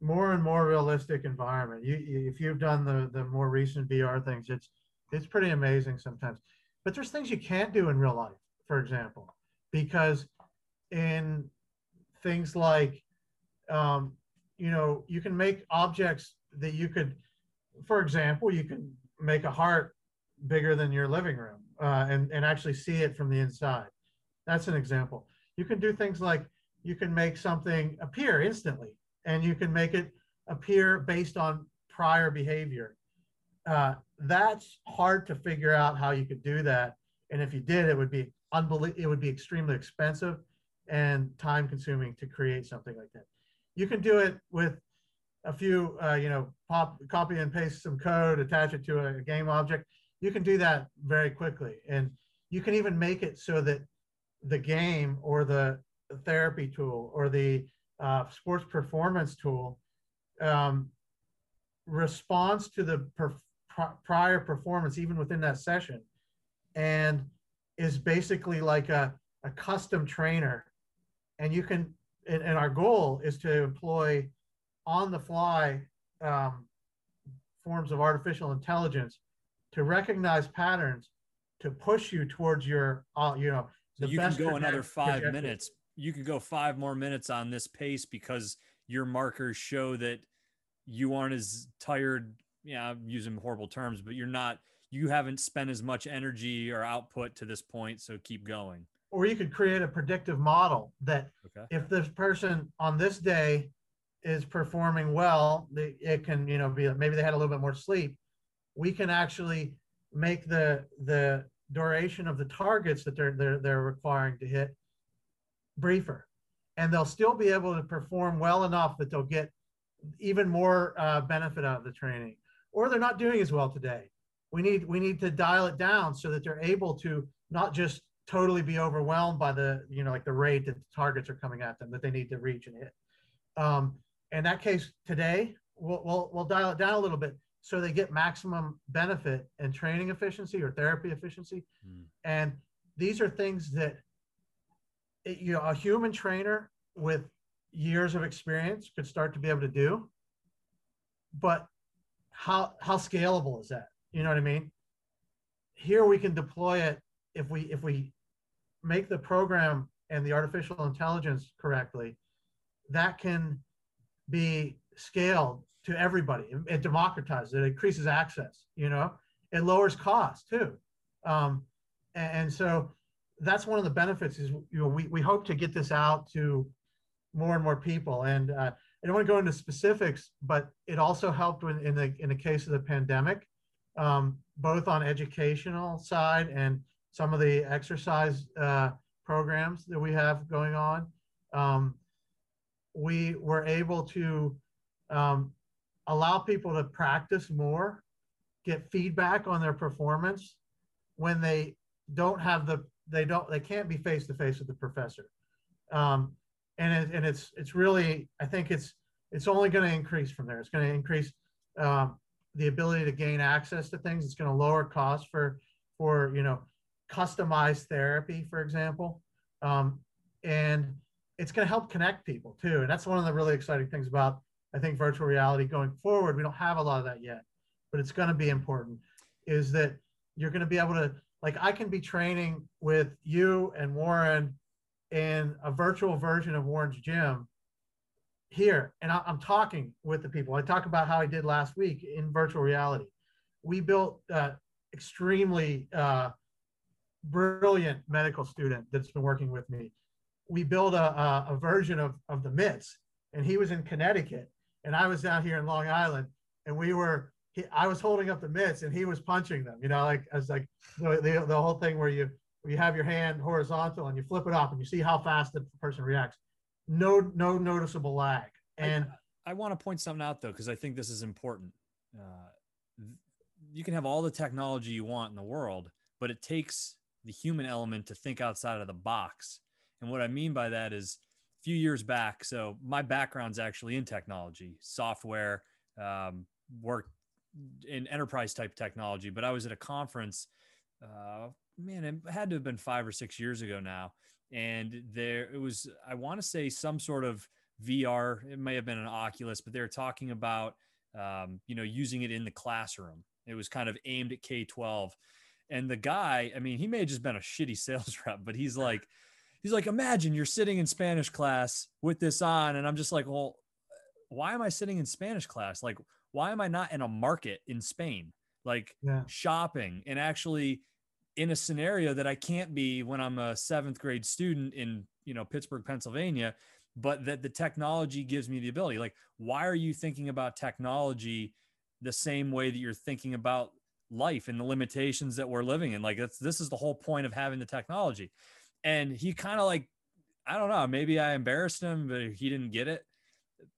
more and more realistic environment. You, you if you've done the the more recent vr things it's it's pretty amazing sometimes. But there's things you can't do in real life for example because in things like um, you know you can make objects that you could for example you can make a heart bigger than your living room uh, and, and actually see it from the inside. That's an example. You can do things like you can make something appear instantly and you can make it appear based on prior behavior. Uh, that's hard to figure out how you could do that and if you did it would be unbelievable it would be extremely expensive and time consuming to create something like that you can do it with a few uh, you know pop copy and paste some code attach it to a, game object. You can do that very quickly. And you can even make it so that the game or the therapy tool or the uh, sports performance tool um, responds to the per- prior performance even within that session and is basically like a, a custom trainer. And you can and, and our goal is to employ on the fly um, forms of artificial intelligence to recognize patterns to push you towards your uh, you know so you can go another five trajectory. minutes. You could go five more minutes on this pace because your markers show that you aren't as tired. Yeah i'm using horrible terms but you're not you haven't spent as much energy or output to this point so keep going or you could create a predictive model that okay. if this person on this day is performing well it can you know be maybe they had a little bit more sleep. We can actually make the the duration of the targets that they're they're, they're requiring to hit briefer. And they'll still be able to perform well enough that they'll get even more uh, benefit out of the training. Or they're not doing as well today. We need we need to dial it down so that they're able to not just totally be overwhelmed by the you know like the rate that the targets are coming at them that they need to reach and hit. Um, in that case today we'll, we'll, we'll dial it down a little bit so they get maximum benefit and training efficiency or therapy efficiency. Mm. and these are things that you know a human trainer with years of experience could start to be able to do. But how how scalable is that? You know what i mean? Here we can deploy it if we if we make the program and the artificial intelligence correctly that can be scaled to everybody. It democratizes it increases access you know? It lowers costs too. Um, and, and so that's one of the benefits is you know we, we hope to get this out to more and more people. And uh, i don't want to go into specifics but it also helped in, in the in the case of the pandemic um, both on educational side and some of the exercise uh, programs that we have going on. Um, we were able to um, allow people to practice more get feedback on their performance when they don't have the they don't they can't be face to face with the professor. Um, and it, and it's it's really i think it's it's only going to increase from there. It's going to increase um, the ability to gain access to things. It's going to lower costs for for you know customized therapy for example um, and it's going to help connect people too and that's one of the really exciting things about i think virtual reality going forward we don't have a lot of that yet but it's going to be important is that you're going to be able to like I can be training with you and Warren in a virtual version of Warren's gym here, and I, am talking with the people. I talk about how I did last week in virtual reality. We built uh, extremely uh, brilliant medical student that's been working with me. We built a, a, a version of, of the mitts, and he was in Connecticut, and I was down here in Long Island, and we were he, I was holding up the mitts and he was punching them. You know, like as like the, the, the whole thing where you where you have your hand horizontal and you flip it up and you see how fast the person reacts. No no noticeable lag. And I, I want to point something out though because I think this is important. Uh, you can have all the technology you want in the world, but it takes the human element to think outside of the box. And what I mean by that is a few years back. So my background's actually in technology, software, um, worked in enterprise type technology, but I was at a conference. Uh, man, it had to have been five or six years ago now, and there it was. I want to say some sort of VR. It may have been an Oculus, but they were talking about um, you know using it in the classroom. It was kind of aimed at K twelve, and the guy. I mean, he may have just been a shitty sales rep, but he's like. He's like, imagine you're sitting in Spanish class with this on. And I'm just like, well, why am I sitting in Spanish class? Like, why am I not in a market in Spain, like yeah. shopping and actually in a scenario that I can't be when I'm a seventh grade student in, you know, Pittsburgh, Pennsylvania, but that the technology gives me the ability. Like, why are you thinking about technology the same way that you're thinking about life and the limitations that we're living in? Like, that's this is the whole point of having the technology. And he kind of like, I don't know, maybe I embarrassed him, but he didn't get it.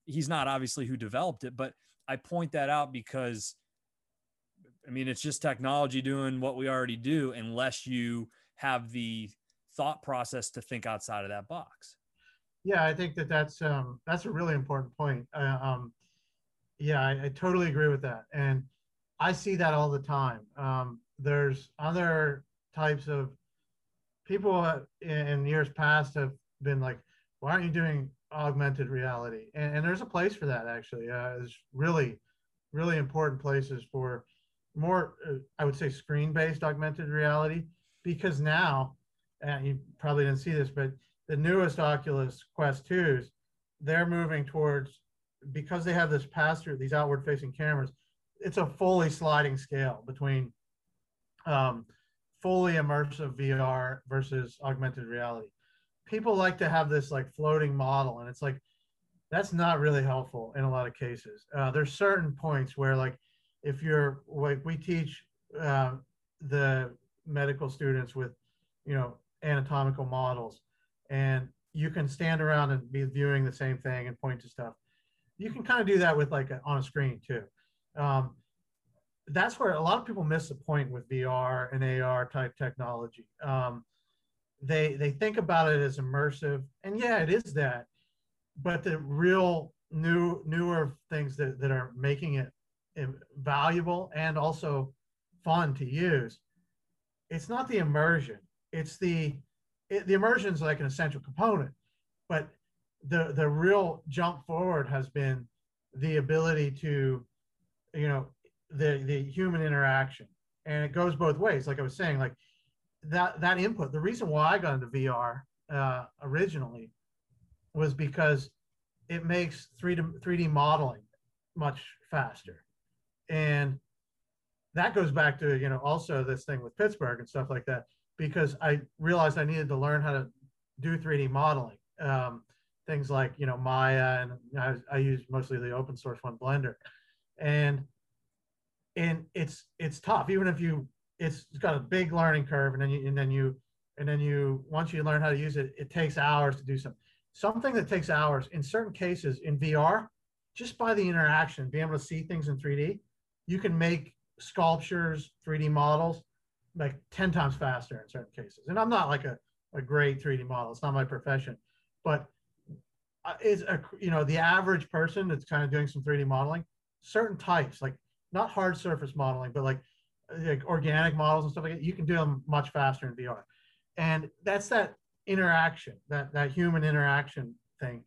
He's not obviously who developed it, but I point that out because I mean, it's just technology doing what we already do, unless you have the thought process to think outside of that box. Yeah, I think that that's um, that's a really important point. Uh, um, yeah, I, I, totally agree with that, and I see that all the time. Um, there's other types of people in years past have been like, "Why aren't you doing augmented reality and, and, there's a place for that actually uh, there's really really important places for more uh, I would say screen based augmented reality because now, and you probably didn't see this, but the newest Oculus Quest 2s, they're moving towards because they have this pass through these outward facing cameras. It's a fully sliding scale between um, fully immersive VR versus augmented reality. People like to have this like floating model, and it's like that's not really helpful in a lot of cases. Uh, there's certain points where like if you're like we teach uh, the medical students with you know anatomical models and you can stand around and be viewing the same thing and point to stuff you can kind of do that with like a, on a screen too um, that's where a lot of people miss the point with vr and ar type technology. Um, they they think about it as immersive and yeah it is that but the real new newer things that, that are making it valuable and also fun to use it's not the immersion. It's the it, the immersion is like an essential component but the the real jump forward has been the ability to you know the the human interaction. And it goes both ways like i was saying like that that input the reason why i got into vr uh, originally was because it makes 3d 3d modeling much faster. And that goes back to you know also this thing with pittsburgh and stuff like that because i realized i needed to learn how to do 3d modeling. Um, things like you know maya and I, I use mostly the open source one blender and and it's it's tough even if you it's got a big learning curve and then you and then you and then you once you learn how to use it it takes hours to do something something that takes hours in certain cases in vr just by the interaction being able to see things in 3d you can make sculptures, 3D models, like 10 times faster in certain cases. And I'm not like a, a great 3D model. It's not my profession, but uh, is a, you know, the average person that's kind of doing some 3D modeling, certain types, like not hard surface modeling, but like, like organic models and stuff like that, you can do them much faster in VR. And that's that interaction, that, that human interaction thing.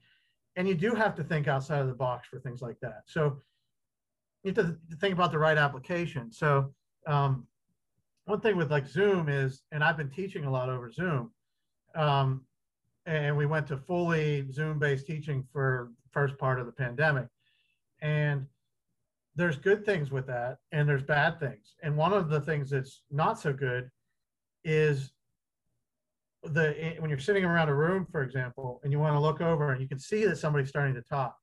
And you do have to think outside of the box for things like that. So you have to think about the right application. So um, one thing with like Zoom is, and I've been teaching a lot over Zoom, um, and we went to fully Zoom-based teaching for first part of the pandemic, and there's good things with that, and there's bad things. And one of the things that's not so good is the when you're sitting around a room, for example, and you want to look over and you can see that somebody's starting to talk.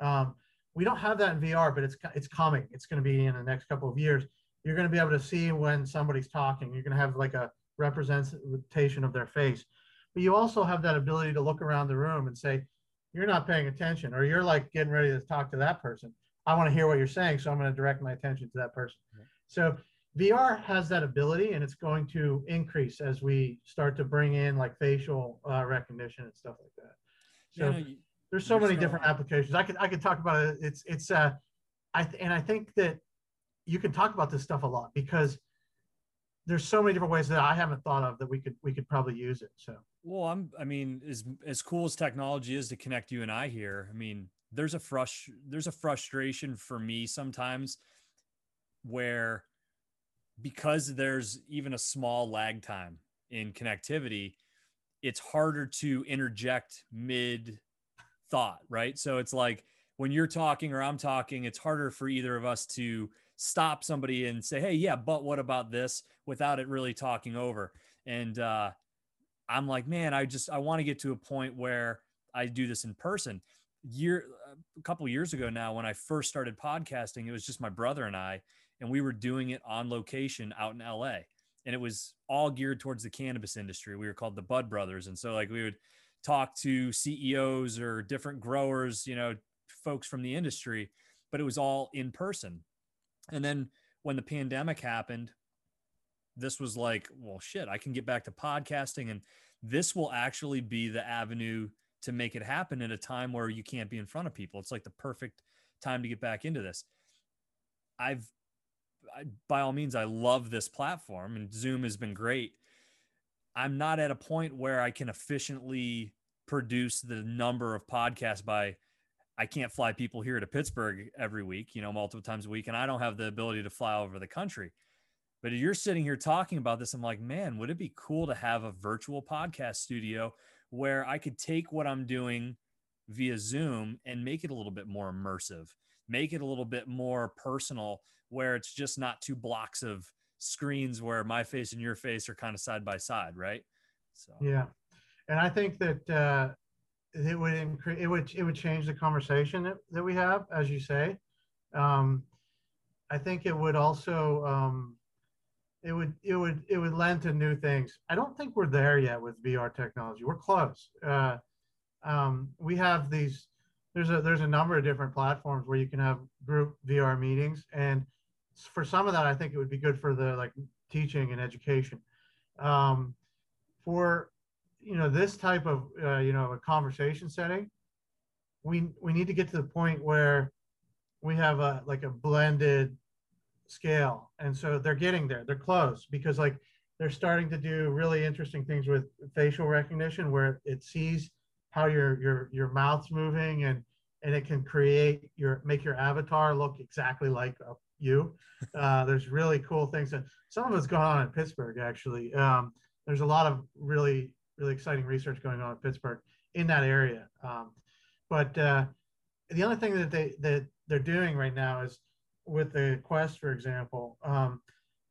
Um, we don't have that in VR, but it's it's coming. It's going to be in the next couple of years. You're going to be able to see when somebody's talking. You're going to have like a representation of their face, but you also have that ability to look around the room and say, "You're not paying attention," or "You're like getting ready to talk to that person." I want to hear what you're saying, so I'm going to direct my attention to that person. So VR has that ability, and it's going to increase as we start to bring in like facial uh, recognition and stuff like that. So. Yeah, you- there's so many different applications. I could I could talk about it. It's it's uh, I th- and I think that you can talk about this stuff a lot because there's so many different ways that I haven't thought of that we could we could probably use it. So well, I'm I mean as as cool as technology is to connect you and I here. I mean there's a frust there's a frustration for me sometimes where because there's even a small lag time in connectivity, it's harder to interject mid thought, right? So it's like when you're talking or I'm talking, it's harder for either of us to stop somebody and say, "Hey, yeah, but what about this?" without it really talking over. And uh, I'm like, man, I just I want to get to a point where I do this in person. Year a couple years ago now, when I first started podcasting, it was just my brother and I, and we were doing it on location out in LA, and it was all geared towards the cannabis industry. We were called the Bud Brothers, and so like we would talk to CEOs or different growers, you know, folks from the industry, but it was all in person. And then when the pandemic happened, this was like, well, shit, I can get back to podcasting and this will actually be the avenue to make it happen at a time where you can't be in front of people. It's like the perfect time to get back into this. I've, I, by all means, I love this platform and Zoom has been great I'm not at a point where I can efficiently produce the number of podcasts by I can't fly people here to Pittsburgh every week, you know, multiple times a week, and I don't have the ability to fly over the country. But you're sitting here talking about this. I'm like, man, would it be cool to have a virtual podcast studio where I could take what I'm doing via Zoom and make it a little bit more immersive, make it a little bit more personal, where it's just not two blocks of screens where my face and your face are kind of side by side, right? So yeah, and I think that uh, it would increase it would it would change the conversation that, that we have, as you say. Um, I think it would also um, it would it would it would lend to new things. I don't think we're there yet with VR technology. We're close. Uh, um, we have these. There's a there's a number of different platforms where you can have group VR meetings, and for some of that, I think it would be good for the like teaching and education. Um, for you know this type of uh, you know a conversation setting, we we need to get to the point where we have a like a blended scale, and so they're getting there. They're close because like they're starting to do really interesting things with facial recognition where it sees how your your your mouth's moving and and it can create your make your avatar look exactly like you. Uh, there's really cool things and some of it's going on in Pittsburgh actually. Um, there's a lot of really really exciting research going on in Pittsburgh in that area. Um, but uh, the other thing that they that they're doing right now is with the Quest, for example, um,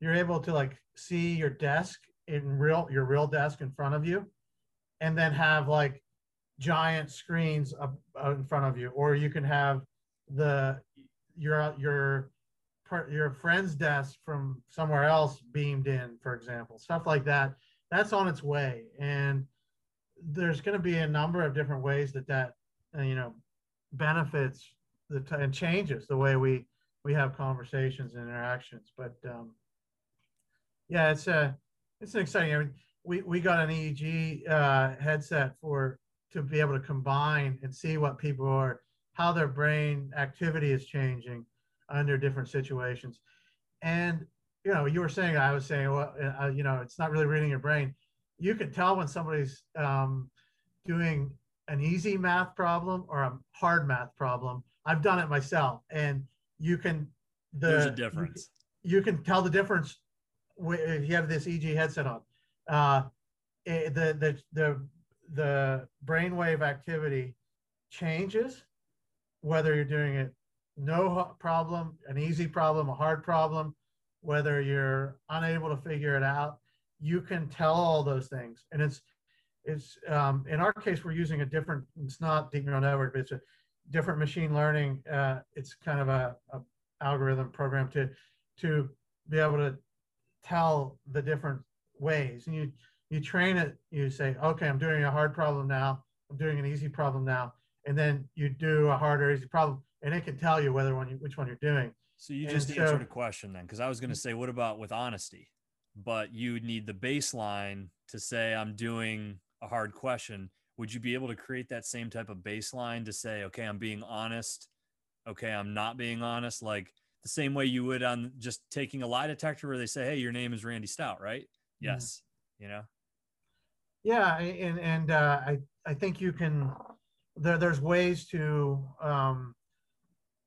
you're able to like see your desk in real your real desk in front of you, and then have like giant screens up, up in front of you, or you can have the your your your friend's desk from somewhere else beamed in, for example, stuff like that. That's on its way, and there's going to be a number of different ways that that uh, you know benefits the t- and changes the way we we have conversations and interactions. But um, yeah, it's a it's an exciting. I mean, we we got an EEG uh, headset for to be able to combine and see what people are how their brain activity is changing under different situations. And you know, you were saying, I was saying, well, uh, you know, it's not really reading your brain. You can tell when somebody's um, doing an easy math problem or a hard math problem. I've done it myself, and you can the, there's a difference. You, you, can tell the difference if you have this EEG headset on. Uh, it, eh, the the the the brainwave activity changes whether you're doing it no problem, an easy problem, a hard problem, whether you're unable to figure it out, you can tell all those things. And it's it's um, in our case we're using a different. It's not deep neural network, but it's a different machine learning. Uh, it's kind of a, a algorithm program to to be able to tell the different ways. And you you train it. You say, okay, I'm doing a hard problem now. I'm doing an easy problem now, and then you do a harder easy problem and it can tell you whether one you, which one you're doing. So you just and answered so, a question then, because I was going to say, what about with honesty? But you need the baseline to say I'm doing a hard question. Would you be able to create that same type of baseline to say, okay, I'm being honest, okay, I'm not being honest, like the same way you would on just taking a lie detector where they say, hey, your name is Randy Stout, right? Mm-hmm. Yes, you know. Yeah, and and uh, I I think you can. There, there's ways to um,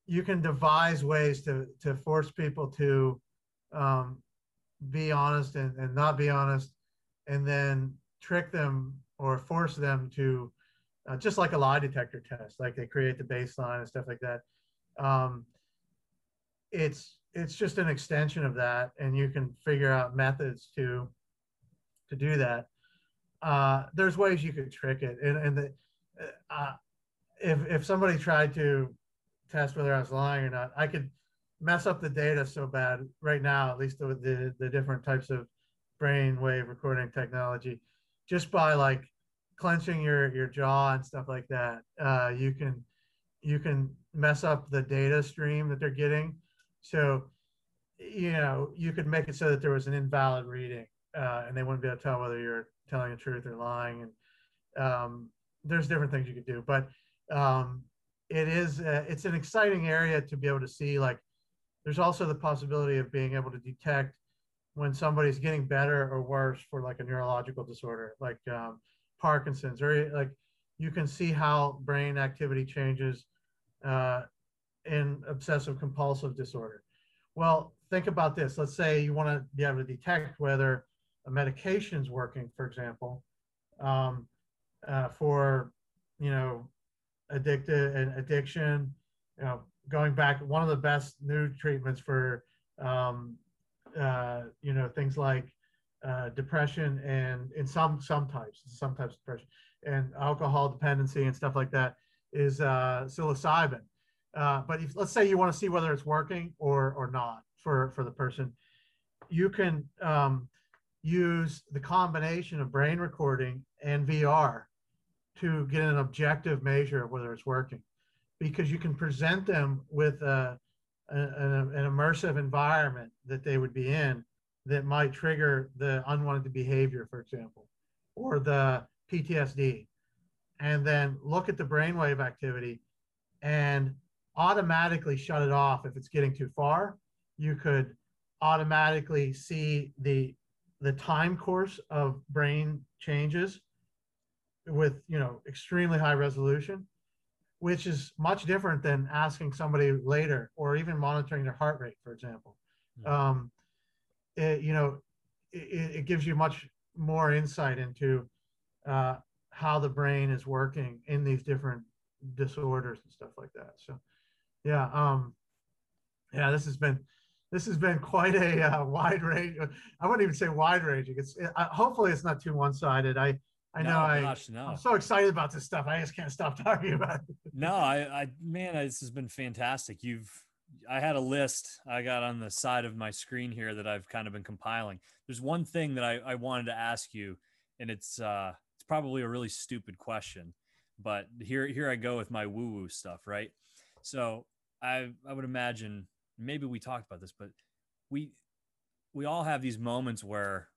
you can devise ways to to force people to um, be honest and, and not be honest and then trick them or force them to uh, just like a lie detector test like they create the baseline and stuff like that um, it's it's just an extension of that and you can figure out methods to to do that uh, there's ways you could trick it and, and the, uh, if if somebody tried to test whether I was lying or not. I could mess up the data so bad right now, at least with the, the different types of brain wave recording technology, just by like clenching your, your jaw and stuff like that. Uh, you can you can mess up the data stream that they're getting. So, you know, you could make it so that there was an invalid reading uh, and they wouldn't be able to tell whether you're telling the truth or lying. And um, there's different things you could do. But um, it is uh, it's an exciting area to be able to see like there's also the possibility of being able to detect when somebody's getting better or worse for like a neurological disorder like um, parkinson's or like you can see how brain activity changes uh, in obsessive compulsive disorder. Well, think about this. Let's say you want to be able to detect whether a medication is working, for example, um, uh, for you know addicted and addiction. You know, going back, one of the best new treatments for um, uh, you know things like uh, depression and in some some types, some types of depression and alcohol dependency and stuff like that is uh, psilocybin. Uh, but if, let's say you want to see whether it's working or or not for for the person, you can um, use the combination of brain recording and VR to get an objective measure of whether it's working, because you can present them with a, an immersive environment that they would be in that might trigger the unwanted behavior, for example, or the PTSD, and then look at the brainwave activity and automatically shut it off if it's getting too far. You could automatically see the the time course of brain changes with you know extremely high resolution which is much different than asking somebody later or even monitoring their heart rate for example. Mm-hmm. um, it, you know it, it, gives you much more insight into uh, how the brain is working in these different disorders and stuff like that. So yeah um yeah this has been this has been quite a uh, wide range. I wouldn't even say wide ranging. It's it, uh, hopefully it's not too one-sided. I I know. No, I, gosh, no. I'm so excited about this stuff. I just can't stop talking about it. no, I, I, man, this has been fantastic. You've, I had a list I got on the side of my screen here that I've kind of been compiling. There's one thing that I, I wanted to ask you, and it's, uh, it's probably a really stupid question, but here, here I go with my woo woo stuff, right? So I, I would imagine maybe we talked about this, but we, we all have these moments where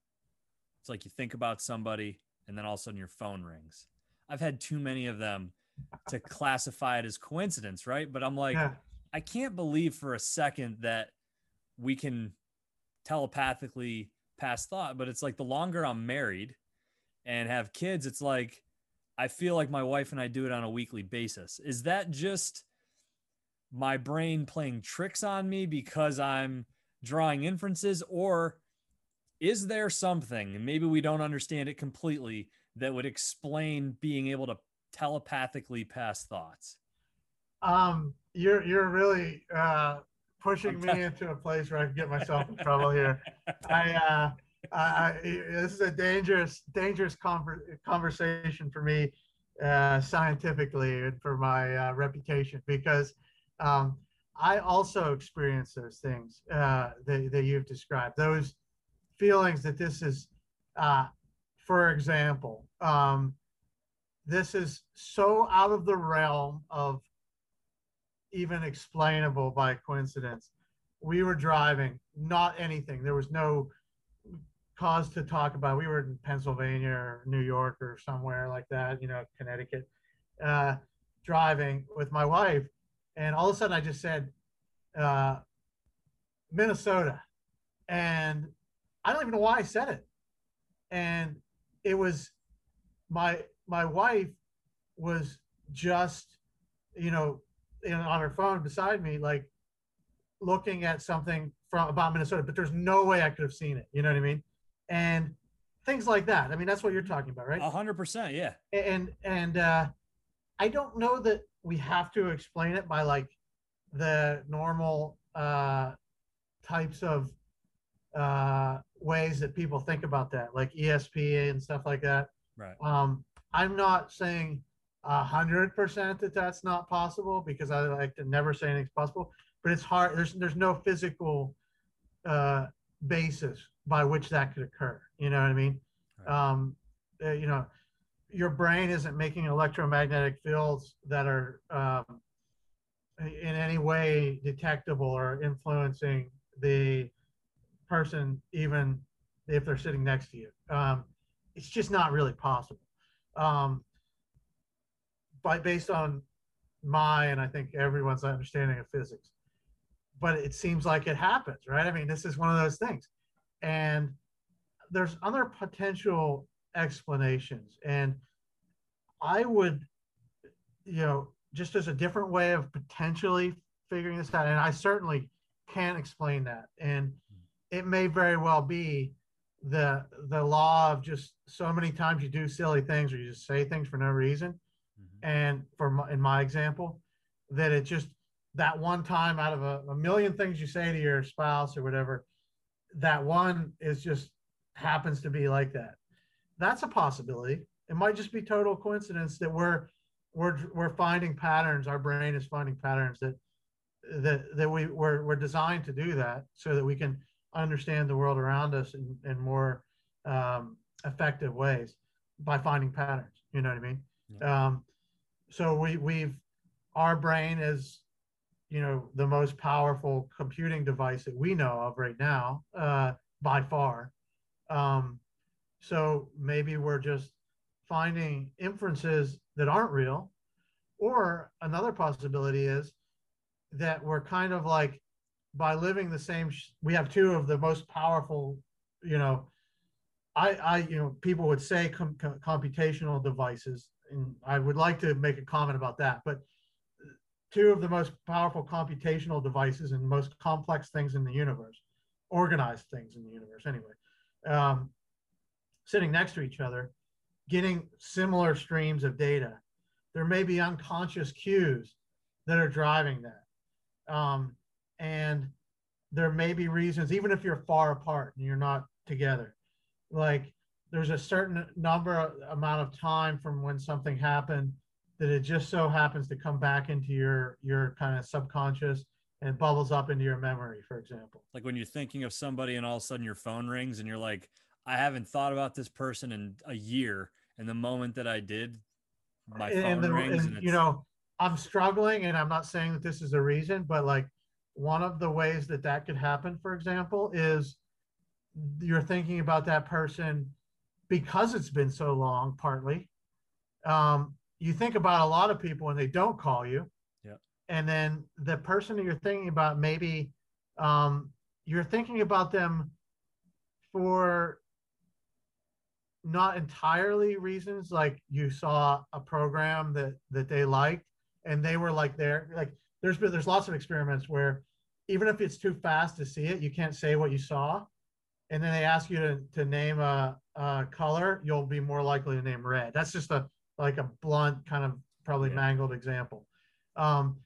it's like you think about somebody and then all of a sudden your phone rings. I've had too many of them to classify it as coincidence, right? But I'm like, yeah. I can't believe for a second that we can telepathically pass thought. But it's like the longer I'm married and have kids, it's like I feel like my wife and I do it on a weekly basis. Is that just my brain playing tricks on me because I'm drawing inferences, or is there something, maybe we don't understand it completely, that would explain being able to telepathically pass thoughts? Um, you're you're really uh, pushing me into a place where I can get myself in trouble here. I, uh, I, I, this is a dangerous dangerous conver- conversation for me uh, scientifically and for my uh, reputation because um, I also experience those things uh, that, that you've described. Those feelings that this is, uh, for example, um, this is so out of the realm of even explainable by coincidence. We were driving, not anything. There was no cause to talk about. We were in Pennsylvania or New York or somewhere like that, you know, Connecticut, uh, driving with my wife. And all of a sudden I just said, uh, Minnesota. And I don't even know why I said it. And it was my my wife was just, you know, in, on her phone beside me, like looking at something from about Minnesota, but there's no way I could have seen it. You know what I mean? And things like that. I mean, that's what you're talking about, right? A hundred percent, yeah. And and uh, I don't know that we have to explain it by like the normal uh, types of uh, ways that people think about that, like ESP and stuff like that. Right. Um, I'm not saying a hundred percent that that's not possible because I like to never say anything's possible, but it's hard. There's there's no physical uh, basis by which that could occur. You know what I mean? Right. Um, uh, you know, your brain isn't making electromagnetic fields that are um, in any way detectable or influencing the person, even if they're sitting next to you. Um, it's just not really possible. Um, by based on my and I think everyone's understanding of physics. But it seems like it happens, right? I mean, this is one of those things. And there's other potential explanations. And I would, you know, just as a different way of potentially figuring this out. And I certainly can't explain that. And it may very well be the the law of just so many times you do silly things or you just say things for no reason. Mm-hmm. And for my, in my example, that it just that one time out of a, a million things you say to your spouse or whatever, that one is just happens to be like that. That's a possibility. It might just be total coincidence that we're we're we're finding patterns. Our brain is finding patterns that that that we we're, we're designed to do that so that we can understand the world around us in, in more um, effective ways by finding patterns. You know what I mean? Yeah. Um, so we we've our brain is you know the most powerful computing device that we know of right now uh, by far um, so maybe we're just finding inferences that aren't real or another possibility is that we're kind of like by living the same we have two of the most powerful you know i i you know people would say com- com- computational devices and i would like to make a comment about that but two of the most powerful computational devices and most complex things in the universe, organized things in the universe anyway, um, sitting next to each other, getting similar streams of data. There may be unconscious cues that are driving that. Um, and there may be reasons, even if you're far apart and you're not together, like there's a certain number amount of time from when something happened that it just so happens to come back into your your kind of subconscious and bubbles up into your memory for example. Like when you're thinking of somebody and all of a sudden your phone rings and you're like i haven't thought about this person in a year and the moment that i did my phone and the, rings and, and you know i'm struggling and i'm not saying that this is a reason but like one of the ways that that could happen for example is you're thinking about that person because it's been so long partly um, you think about a lot of people and they don't call you. Yeah. And then the person that you're thinking about, maybe um, you're thinking about them for not entirely reasons like you saw a program that that they liked and they were like there like there's been there's lots of experiments where even if it's too fast to see it you can't say what you saw. And then they ask you to, to name a, a color you'll be more likely to name red. That's just a like a blunt kind of probably yeah. mangled example. Um,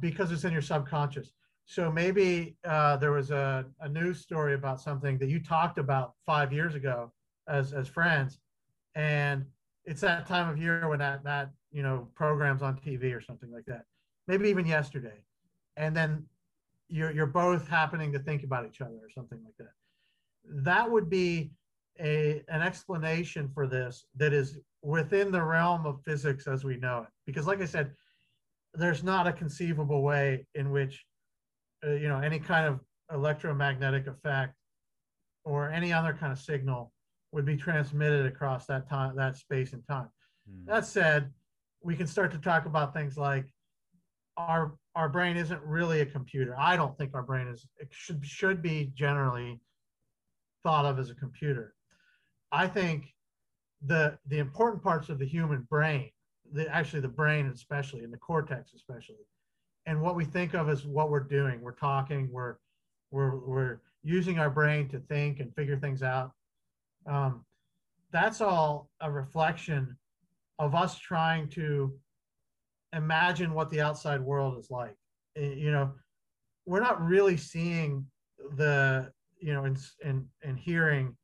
because it's in your subconscious. So maybe uh, there was a, a news story about something that you talked about five years ago as as friends. And it's that time of year when that that you know programs on tv or something like that. Maybe even yesterday. And then you're you're both happening to think about each other or something like that that would be a an explanation for this that is within the realm of physics as we know it. Because, like I said, there's not a conceivable way in which, uh, you know, any kind of electromagnetic effect or any other kind of signal would be transmitted across that time, that space and time. Hmm. That said, we can start to talk about things like our our brain isn't really a computer. I don't think our brain is it should should be generally thought of as a computer. I think the the important parts of the human brain, the actually the brain especially, and the cortex especially, and what we think of as what we're doing. We're talking. We're we're we're using our brain to think and figure things out. Um, that's all a reflection of us trying to imagine what the outside world is like. You know, we're not really seeing the you know and and and hearing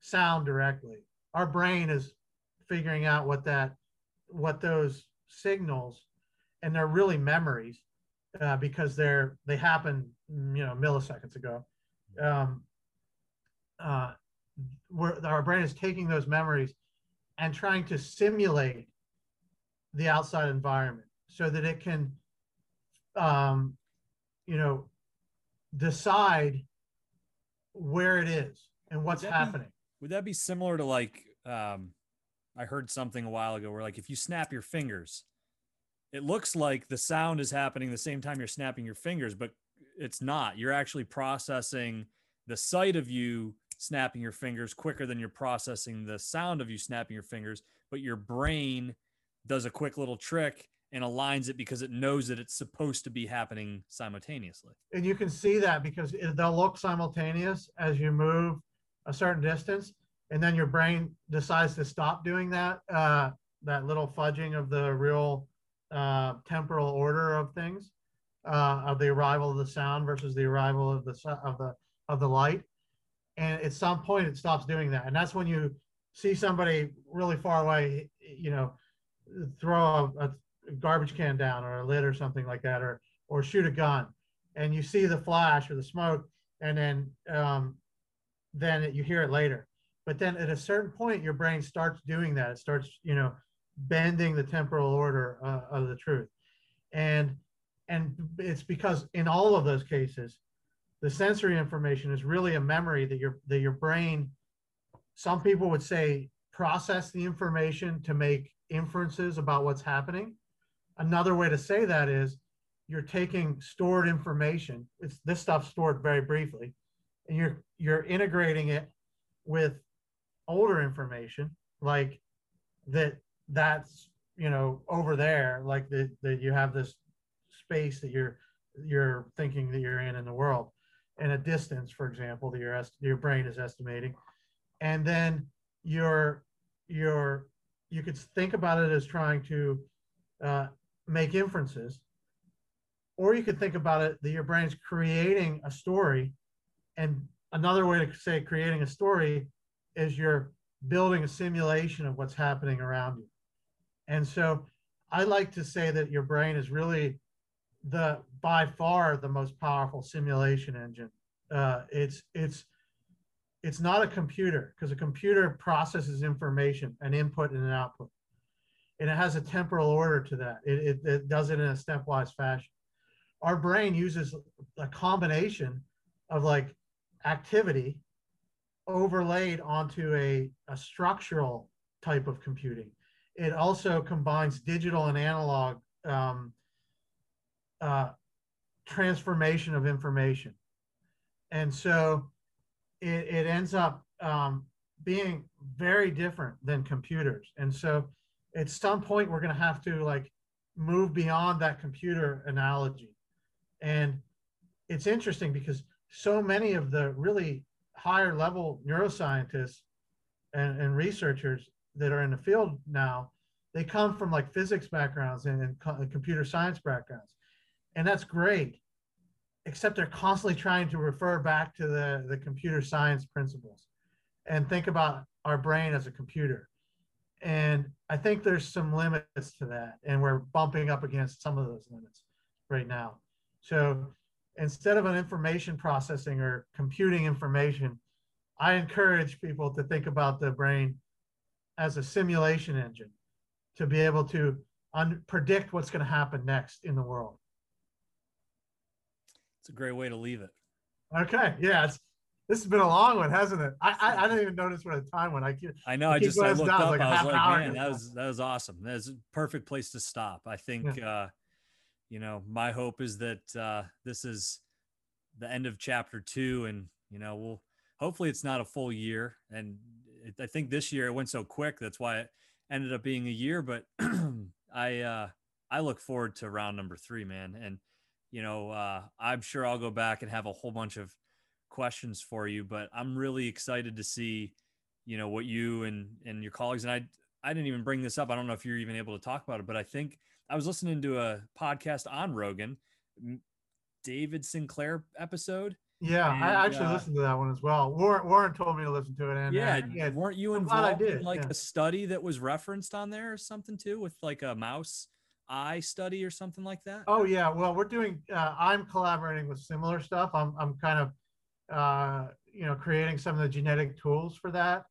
sound directly our brain is figuring out what that what those signals and they're really memories uh, because they're they happen you know milliseconds ago um, uh, where our brain is taking those memories and trying to simulate the outside environment so that it can um, you know decide where it is and what's happening be, would that be similar to like um, I heard something a while ago where like if you snap your fingers, it looks like the sound is happening the same time you're snapping your fingers, but it's not. You're actually processing the sight of you snapping your fingers quicker than you're processing the sound of you snapping your fingers, but your brain does a quick little trick and aligns it because it knows that it's supposed to be happening simultaneously. And you can see that because they'll look simultaneous as you move a certain distance, and then your brain decides to stop doing that uh, that little fudging of the real uh, temporal order of things, uh, of the arrival of the sound versus the arrival of the of the of the light, and at some point it stops doing that, and that's when you see somebody really far away, you know, throw a, a garbage can down or a lid or something like that, or or shoot a gun, and you see the flash or the smoke, and then um, then it, you hear it later. But then at a certain point, your brain starts doing that. It starts, you know, bending the temporal order uh, of the truth, and and it's because in all of those cases, the sensory information is really a memory that your that your brain. Some people would say process the information to make inferences about what's happening. Another way to say that is you're taking stored information. It's this stuff stored very briefly, and you're you're integrating it with older information like that that's you know over there like that that you have this space that you're you're thinking that you're in in the world and a distance for example that your your brain is estimating and then you're you're you could think about it as trying to uh, make inferences or you could think about it that your brain's creating a story and another way to say creating a story is you're building a simulation of what's happening around you. And so I like to say that your brain is really the by far the most powerful simulation engine. Uh, it's it's it's not a computer because a computer processes information, an input and an output, and it has a temporal order to that. It, it, it does it in a stepwise fashion. Our brain uses a combination of like activity overlaid onto a, a structural type of computing. It also combines digital and analog um, uh, transformation of information. And so it, it ends up um, being very different than computers. And so at some point, we're going to have to like move beyond that computer analogy. And it's interesting because so many of the really higher level neuroscientists and, and researchers that are in the field now, they come from like physics backgrounds and, and computer science backgrounds. And that's great, except they're constantly trying to refer back to the, the computer science principles and think about our brain as a computer. And I think there's some limits to that. And we're bumping up against some of those limits right now. So instead of an information processing or computing information, I encourage people to think about the brain as a simulation engine to be able to predict what's going to happen next in the world. It's a great way to leave it. Okay. Yeah. It's, this has been a long one, hasn't it? I I, I didn't even notice what the time went. I keep, I know. I, I just I looked down, up. Like I was like, man, that was that was awesome. That's a perfect place to stop. I think. Yeah. uh you know, my hope is that uh, this is the end of chapter two, and you know, we'll hopefully it's not a full year. And it, I think this year it went so quick. That's why it ended up being a year. But I uh, I look forward to round number three, man. And you know, uh, I'm sure I'll go back and have a whole bunch of questions for you. But I'm really excited to see, you know, what you and and your colleagues and I. I didn't even bring this up. I don't know if you're even able to talk about it, but I think I was listening to a podcast on Rogan David Sinclair episode. Yeah, and, I actually uh, listened to that one as well. Warren, Warren told me to listen to it. And yeah, uh, yeah weren't you involved in like yeah. a study that was referenced on there or something too, with like a mouse eye study or something like that? Oh yeah, well we're doing. Uh, I'm collaborating with similar stuff. I'm I'm kind of uh, you know creating some of the genetic tools for that,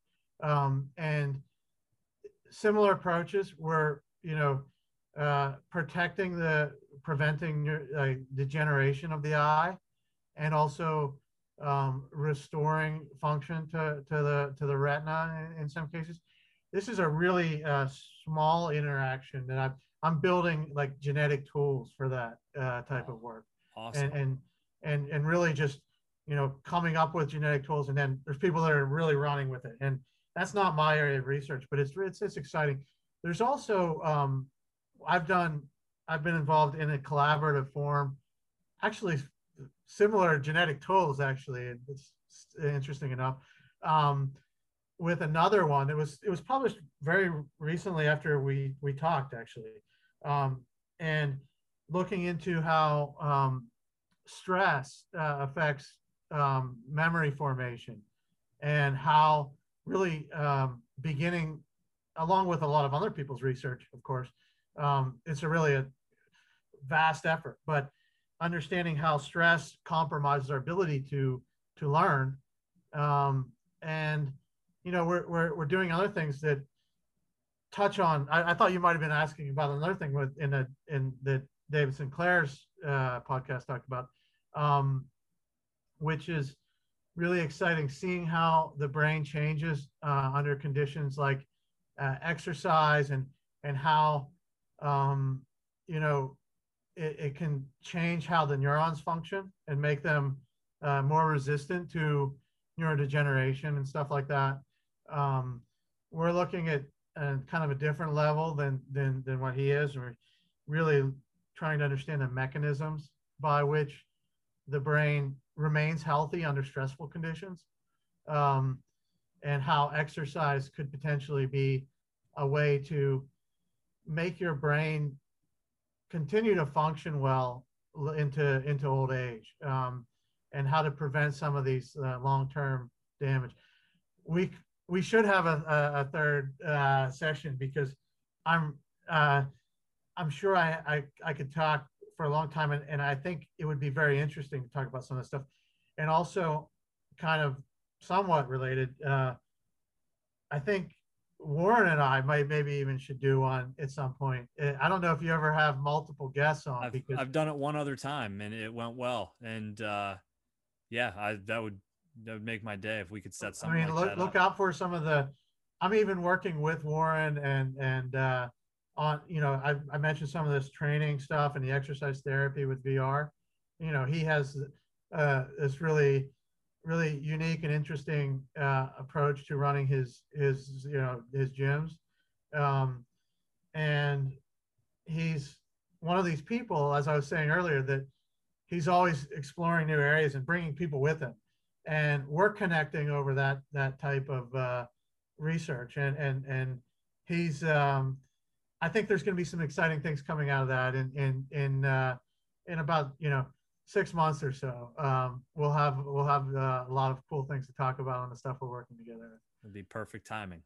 um, and similar approaches. Where you know uh, protecting the preventing uh, degeneration of the eye and also um, restoring function to, to the to the retina in, in some cases this is a really uh, small interaction that I'm I'm building like genetic tools for that uh, type of work. Awesome. And, and and and really just you know coming up with genetic tools, and then there's people that are really running with it, and that's not my area of research, but it's it's it's exciting. There's also um, I've done I've been involved in a collaborative form, actually similar genetic tools. Actually, it's interesting enough. Um, with another one, it was it was published very recently after we we talked actually, um, and looking into how um, stress uh, affects um, memory formation and how really um, beginning along with a lot of other people's research of course um, it's a really a vast effort. But understanding how stress compromises our ability to to learn um, and you know we're, we're, we're doing other things that touch on I, I thought you might have been asking about another thing with in a in that david sinclair's uh, podcast talked about um, which is really exciting seeing how the brain changes uh, under conditions like uh, exercise and and how um, you know it, it, can change how the neurons function and make them uh, more resistant to neurodegeneration and stuff like that. Um, we're looking at kind of a different level than than than what he is. We're really trying to understand the mechanisms by which the brain remains healthy under stressful conditions um, and how exercise could potentially be a way to make your brain continue to function well into into old age um, and how to prevent some of these uh, long-term damage we we should have a, a, a third uh, session because i'm uh, i'm sure I, I i could talk for a long time, and, and I think it would be very interesting to talk about some of this stuff, and also kind of somewhat related. Uh, I think Warren and I might maybe even should do one at some point. Uh, I don't know if you ever have multiple guests on I've, because I've done it one other time and it went well. And uh, yeah, I that would that would make my day if we could set something. I mean, like look, look out for some of the. I'm even working with Warren and and uh, on you know I, I mentioned some of this training stuff and the exercise therapy with vr you know he has uh, this really really unique and interesting uh, approach to running his his you know his gyms um, and he's one of these people as i was saying earlier that he's always exploring new areas and bringing people with him and we're connecting over that that type of uh, research and and and he's um, I think there's going to be some exciting things coming out of that in in in uh, in about you know six months or so. Um, we'll have we'll have uh, a lot of cool things to talk about on the stuff we're working together. It'd be perfect timing.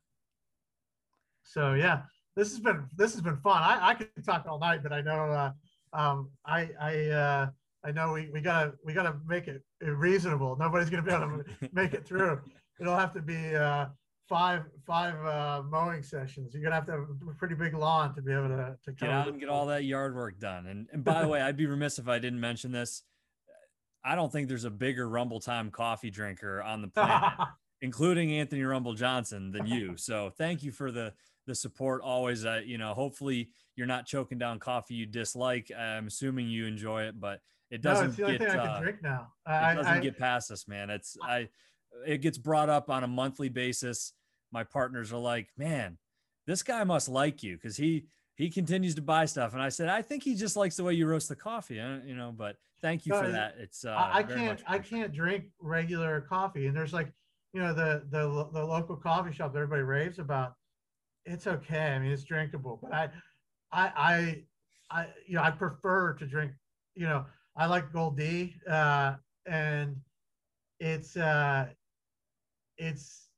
So yeah, this has been this has been fun. I, I could talk all night, but I know uh, um, I I uh, I know we, we gotta we gotta make it reasonable. Nobody's gonna be able to make it through. It'll have to be uh, five five uh, mowing sessions. You're gonna have to have a pretty big lawn to be able to, to get out and get all that yard work done. And and by the way, I'd be remiss if I didn't mention this. I don't think there's a bigger Rumble Time coffee drinker on the planet, including Anthony Rumble Johnson, than you. So thank you for the the support always. Uh, you know, hopefully you're not choking down coffee you dislike. I'm assuming you enjoy it, but it doesn't no, get. I can drink now. it doesn't I, get past us, man. It's I. It gets brought up on a monthly basis my partners are like, man, this guy must like you because he he continues to buy stuff. And I said, I think he just likes the way you roast the coffee, you know. But thank you for that. It's uh, I, can't I can't drink regular coffee, and there's like you know the the the local coffee shop that everybody raves about. It's okay. I mean, it's drinkable, but I I I I you know I prefer to drink. You know, I like Gold D, uh, and it's uh, it's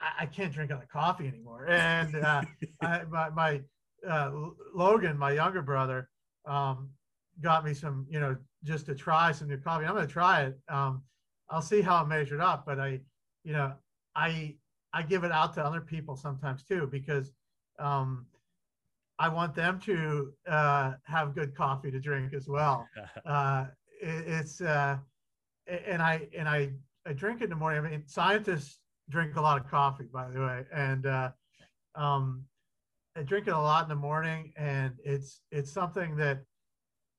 I, I can't drink other coffee anymore. And uh, I, my, my uh, Logan, my younger brother, um, got me some, you know, just to try some new coffee. I'm going to try it. Um, I'll see how it measured up, but I, you know, I I give it out to other people sometimes too because um, I want them to uh, have good coffee to drink as well. Uh, it, it's uh, and I and I I drink it in the morning. I mean, scientists drink a lot of coffee, by the way, and uh, um, I drink it a lot in the morning, and it's it's something that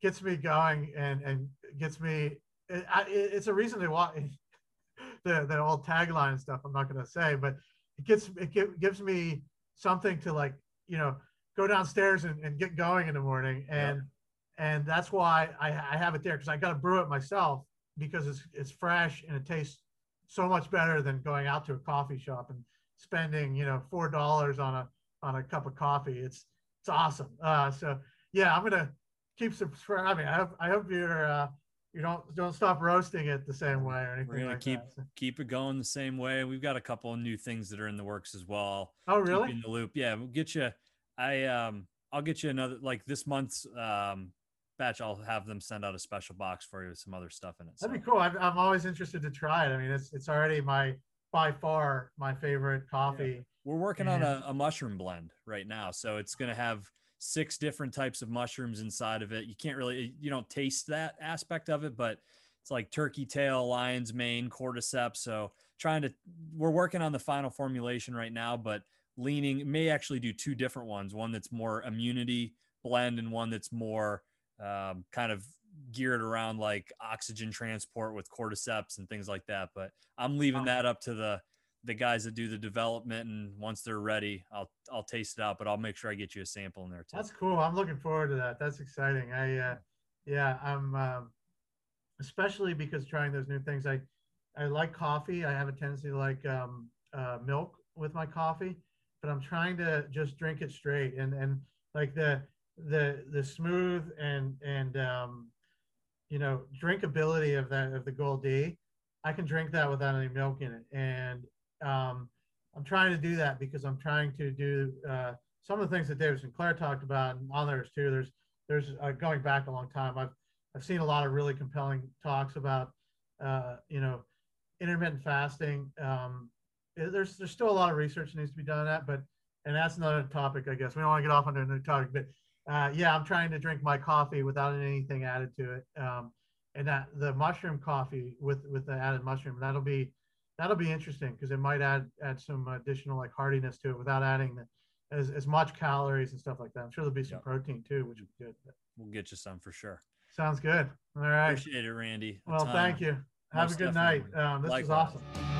gets me going and and gets me. It, I, it's a reason to watch the the old tagline stuff. I'm not going to say, but it gets it gives me something to like you know go downstairs and, and get going in the morning. And and that's why I, I have it there because I got to brew it myself because it's it's fresh and it tastes so much better than going out to a coffee shop and spending you know four dollars on a on a cup of coffee. It's it's awesome. Uh, so yeah, I'm gonna keep subscribing. I hope I hope you're uh, you don't don't stop roasting it the same way or anything. We're gonna like keep that. keep it going the same way. We've got a couple of new things that are in the works as well. Oh really? Keep in the loop. Yeah, we'll get you. I um I'll get you another like this month's um batch. I'll have them send out a special box for you with some other stuff in it. That'd be cool. I'm, I'm always interested to try it. I mean, it's it's already my by far my favorite coffee. Yeah. We're working and... on a, a mushroom blend right now, so it's gonna have six different types of mushrooms inside of it. You can't really you don't taste that aspect of it, but it's like turkey tail, lion's mane, cordyceps. So trying to we're working on the final formulation right now, but leaning may actually do two different ones. One that's more immunity blend and one that's more um, kind of geared around like oxygen transport with cordyceps and things like that. But I'm leaving that up to the the guys that do the development and once they're ready i'll i'll taste it out but i'll make sure i get you a sample in there too. That's cool. I'm looking forward to that. That's exciting. I uh yeah i'm um especially because trying those new things i i like coffee. I have a tendency to like um uh, milk with my coffee but i'm trying to just drink it straight and and like the the the smooth and and um you know drinkability of that of the gold d i can drink that without any milk in it and um, I'm trying to do that because I'm trying to do uh, some of the things that David Sinclair talked about and others too. There's there's uh, going back a long time. I've I've seen a lot of really compelling talks about uh, you know intermittent fasting. Um, there's there's still a lot of research that needs to be done on that, but and that's another topic, I guess. We don't want to get off on another topic, but uh, yeah, I'm trying to drink my coffee without anything added to it. Um, and that the mushroom coffee with with the added mushroom that'll be that'll be interesting because it might add add some additional like hardiness to it without adding the, as, as much calories and stuff like that. I'm sure there'll be some yep. protein too, which is good. We'll get you some for sure. Sounds good. All right. Appreciate it, Randy. well, thank you. Have a good night. Um, this Likewise. was awesome.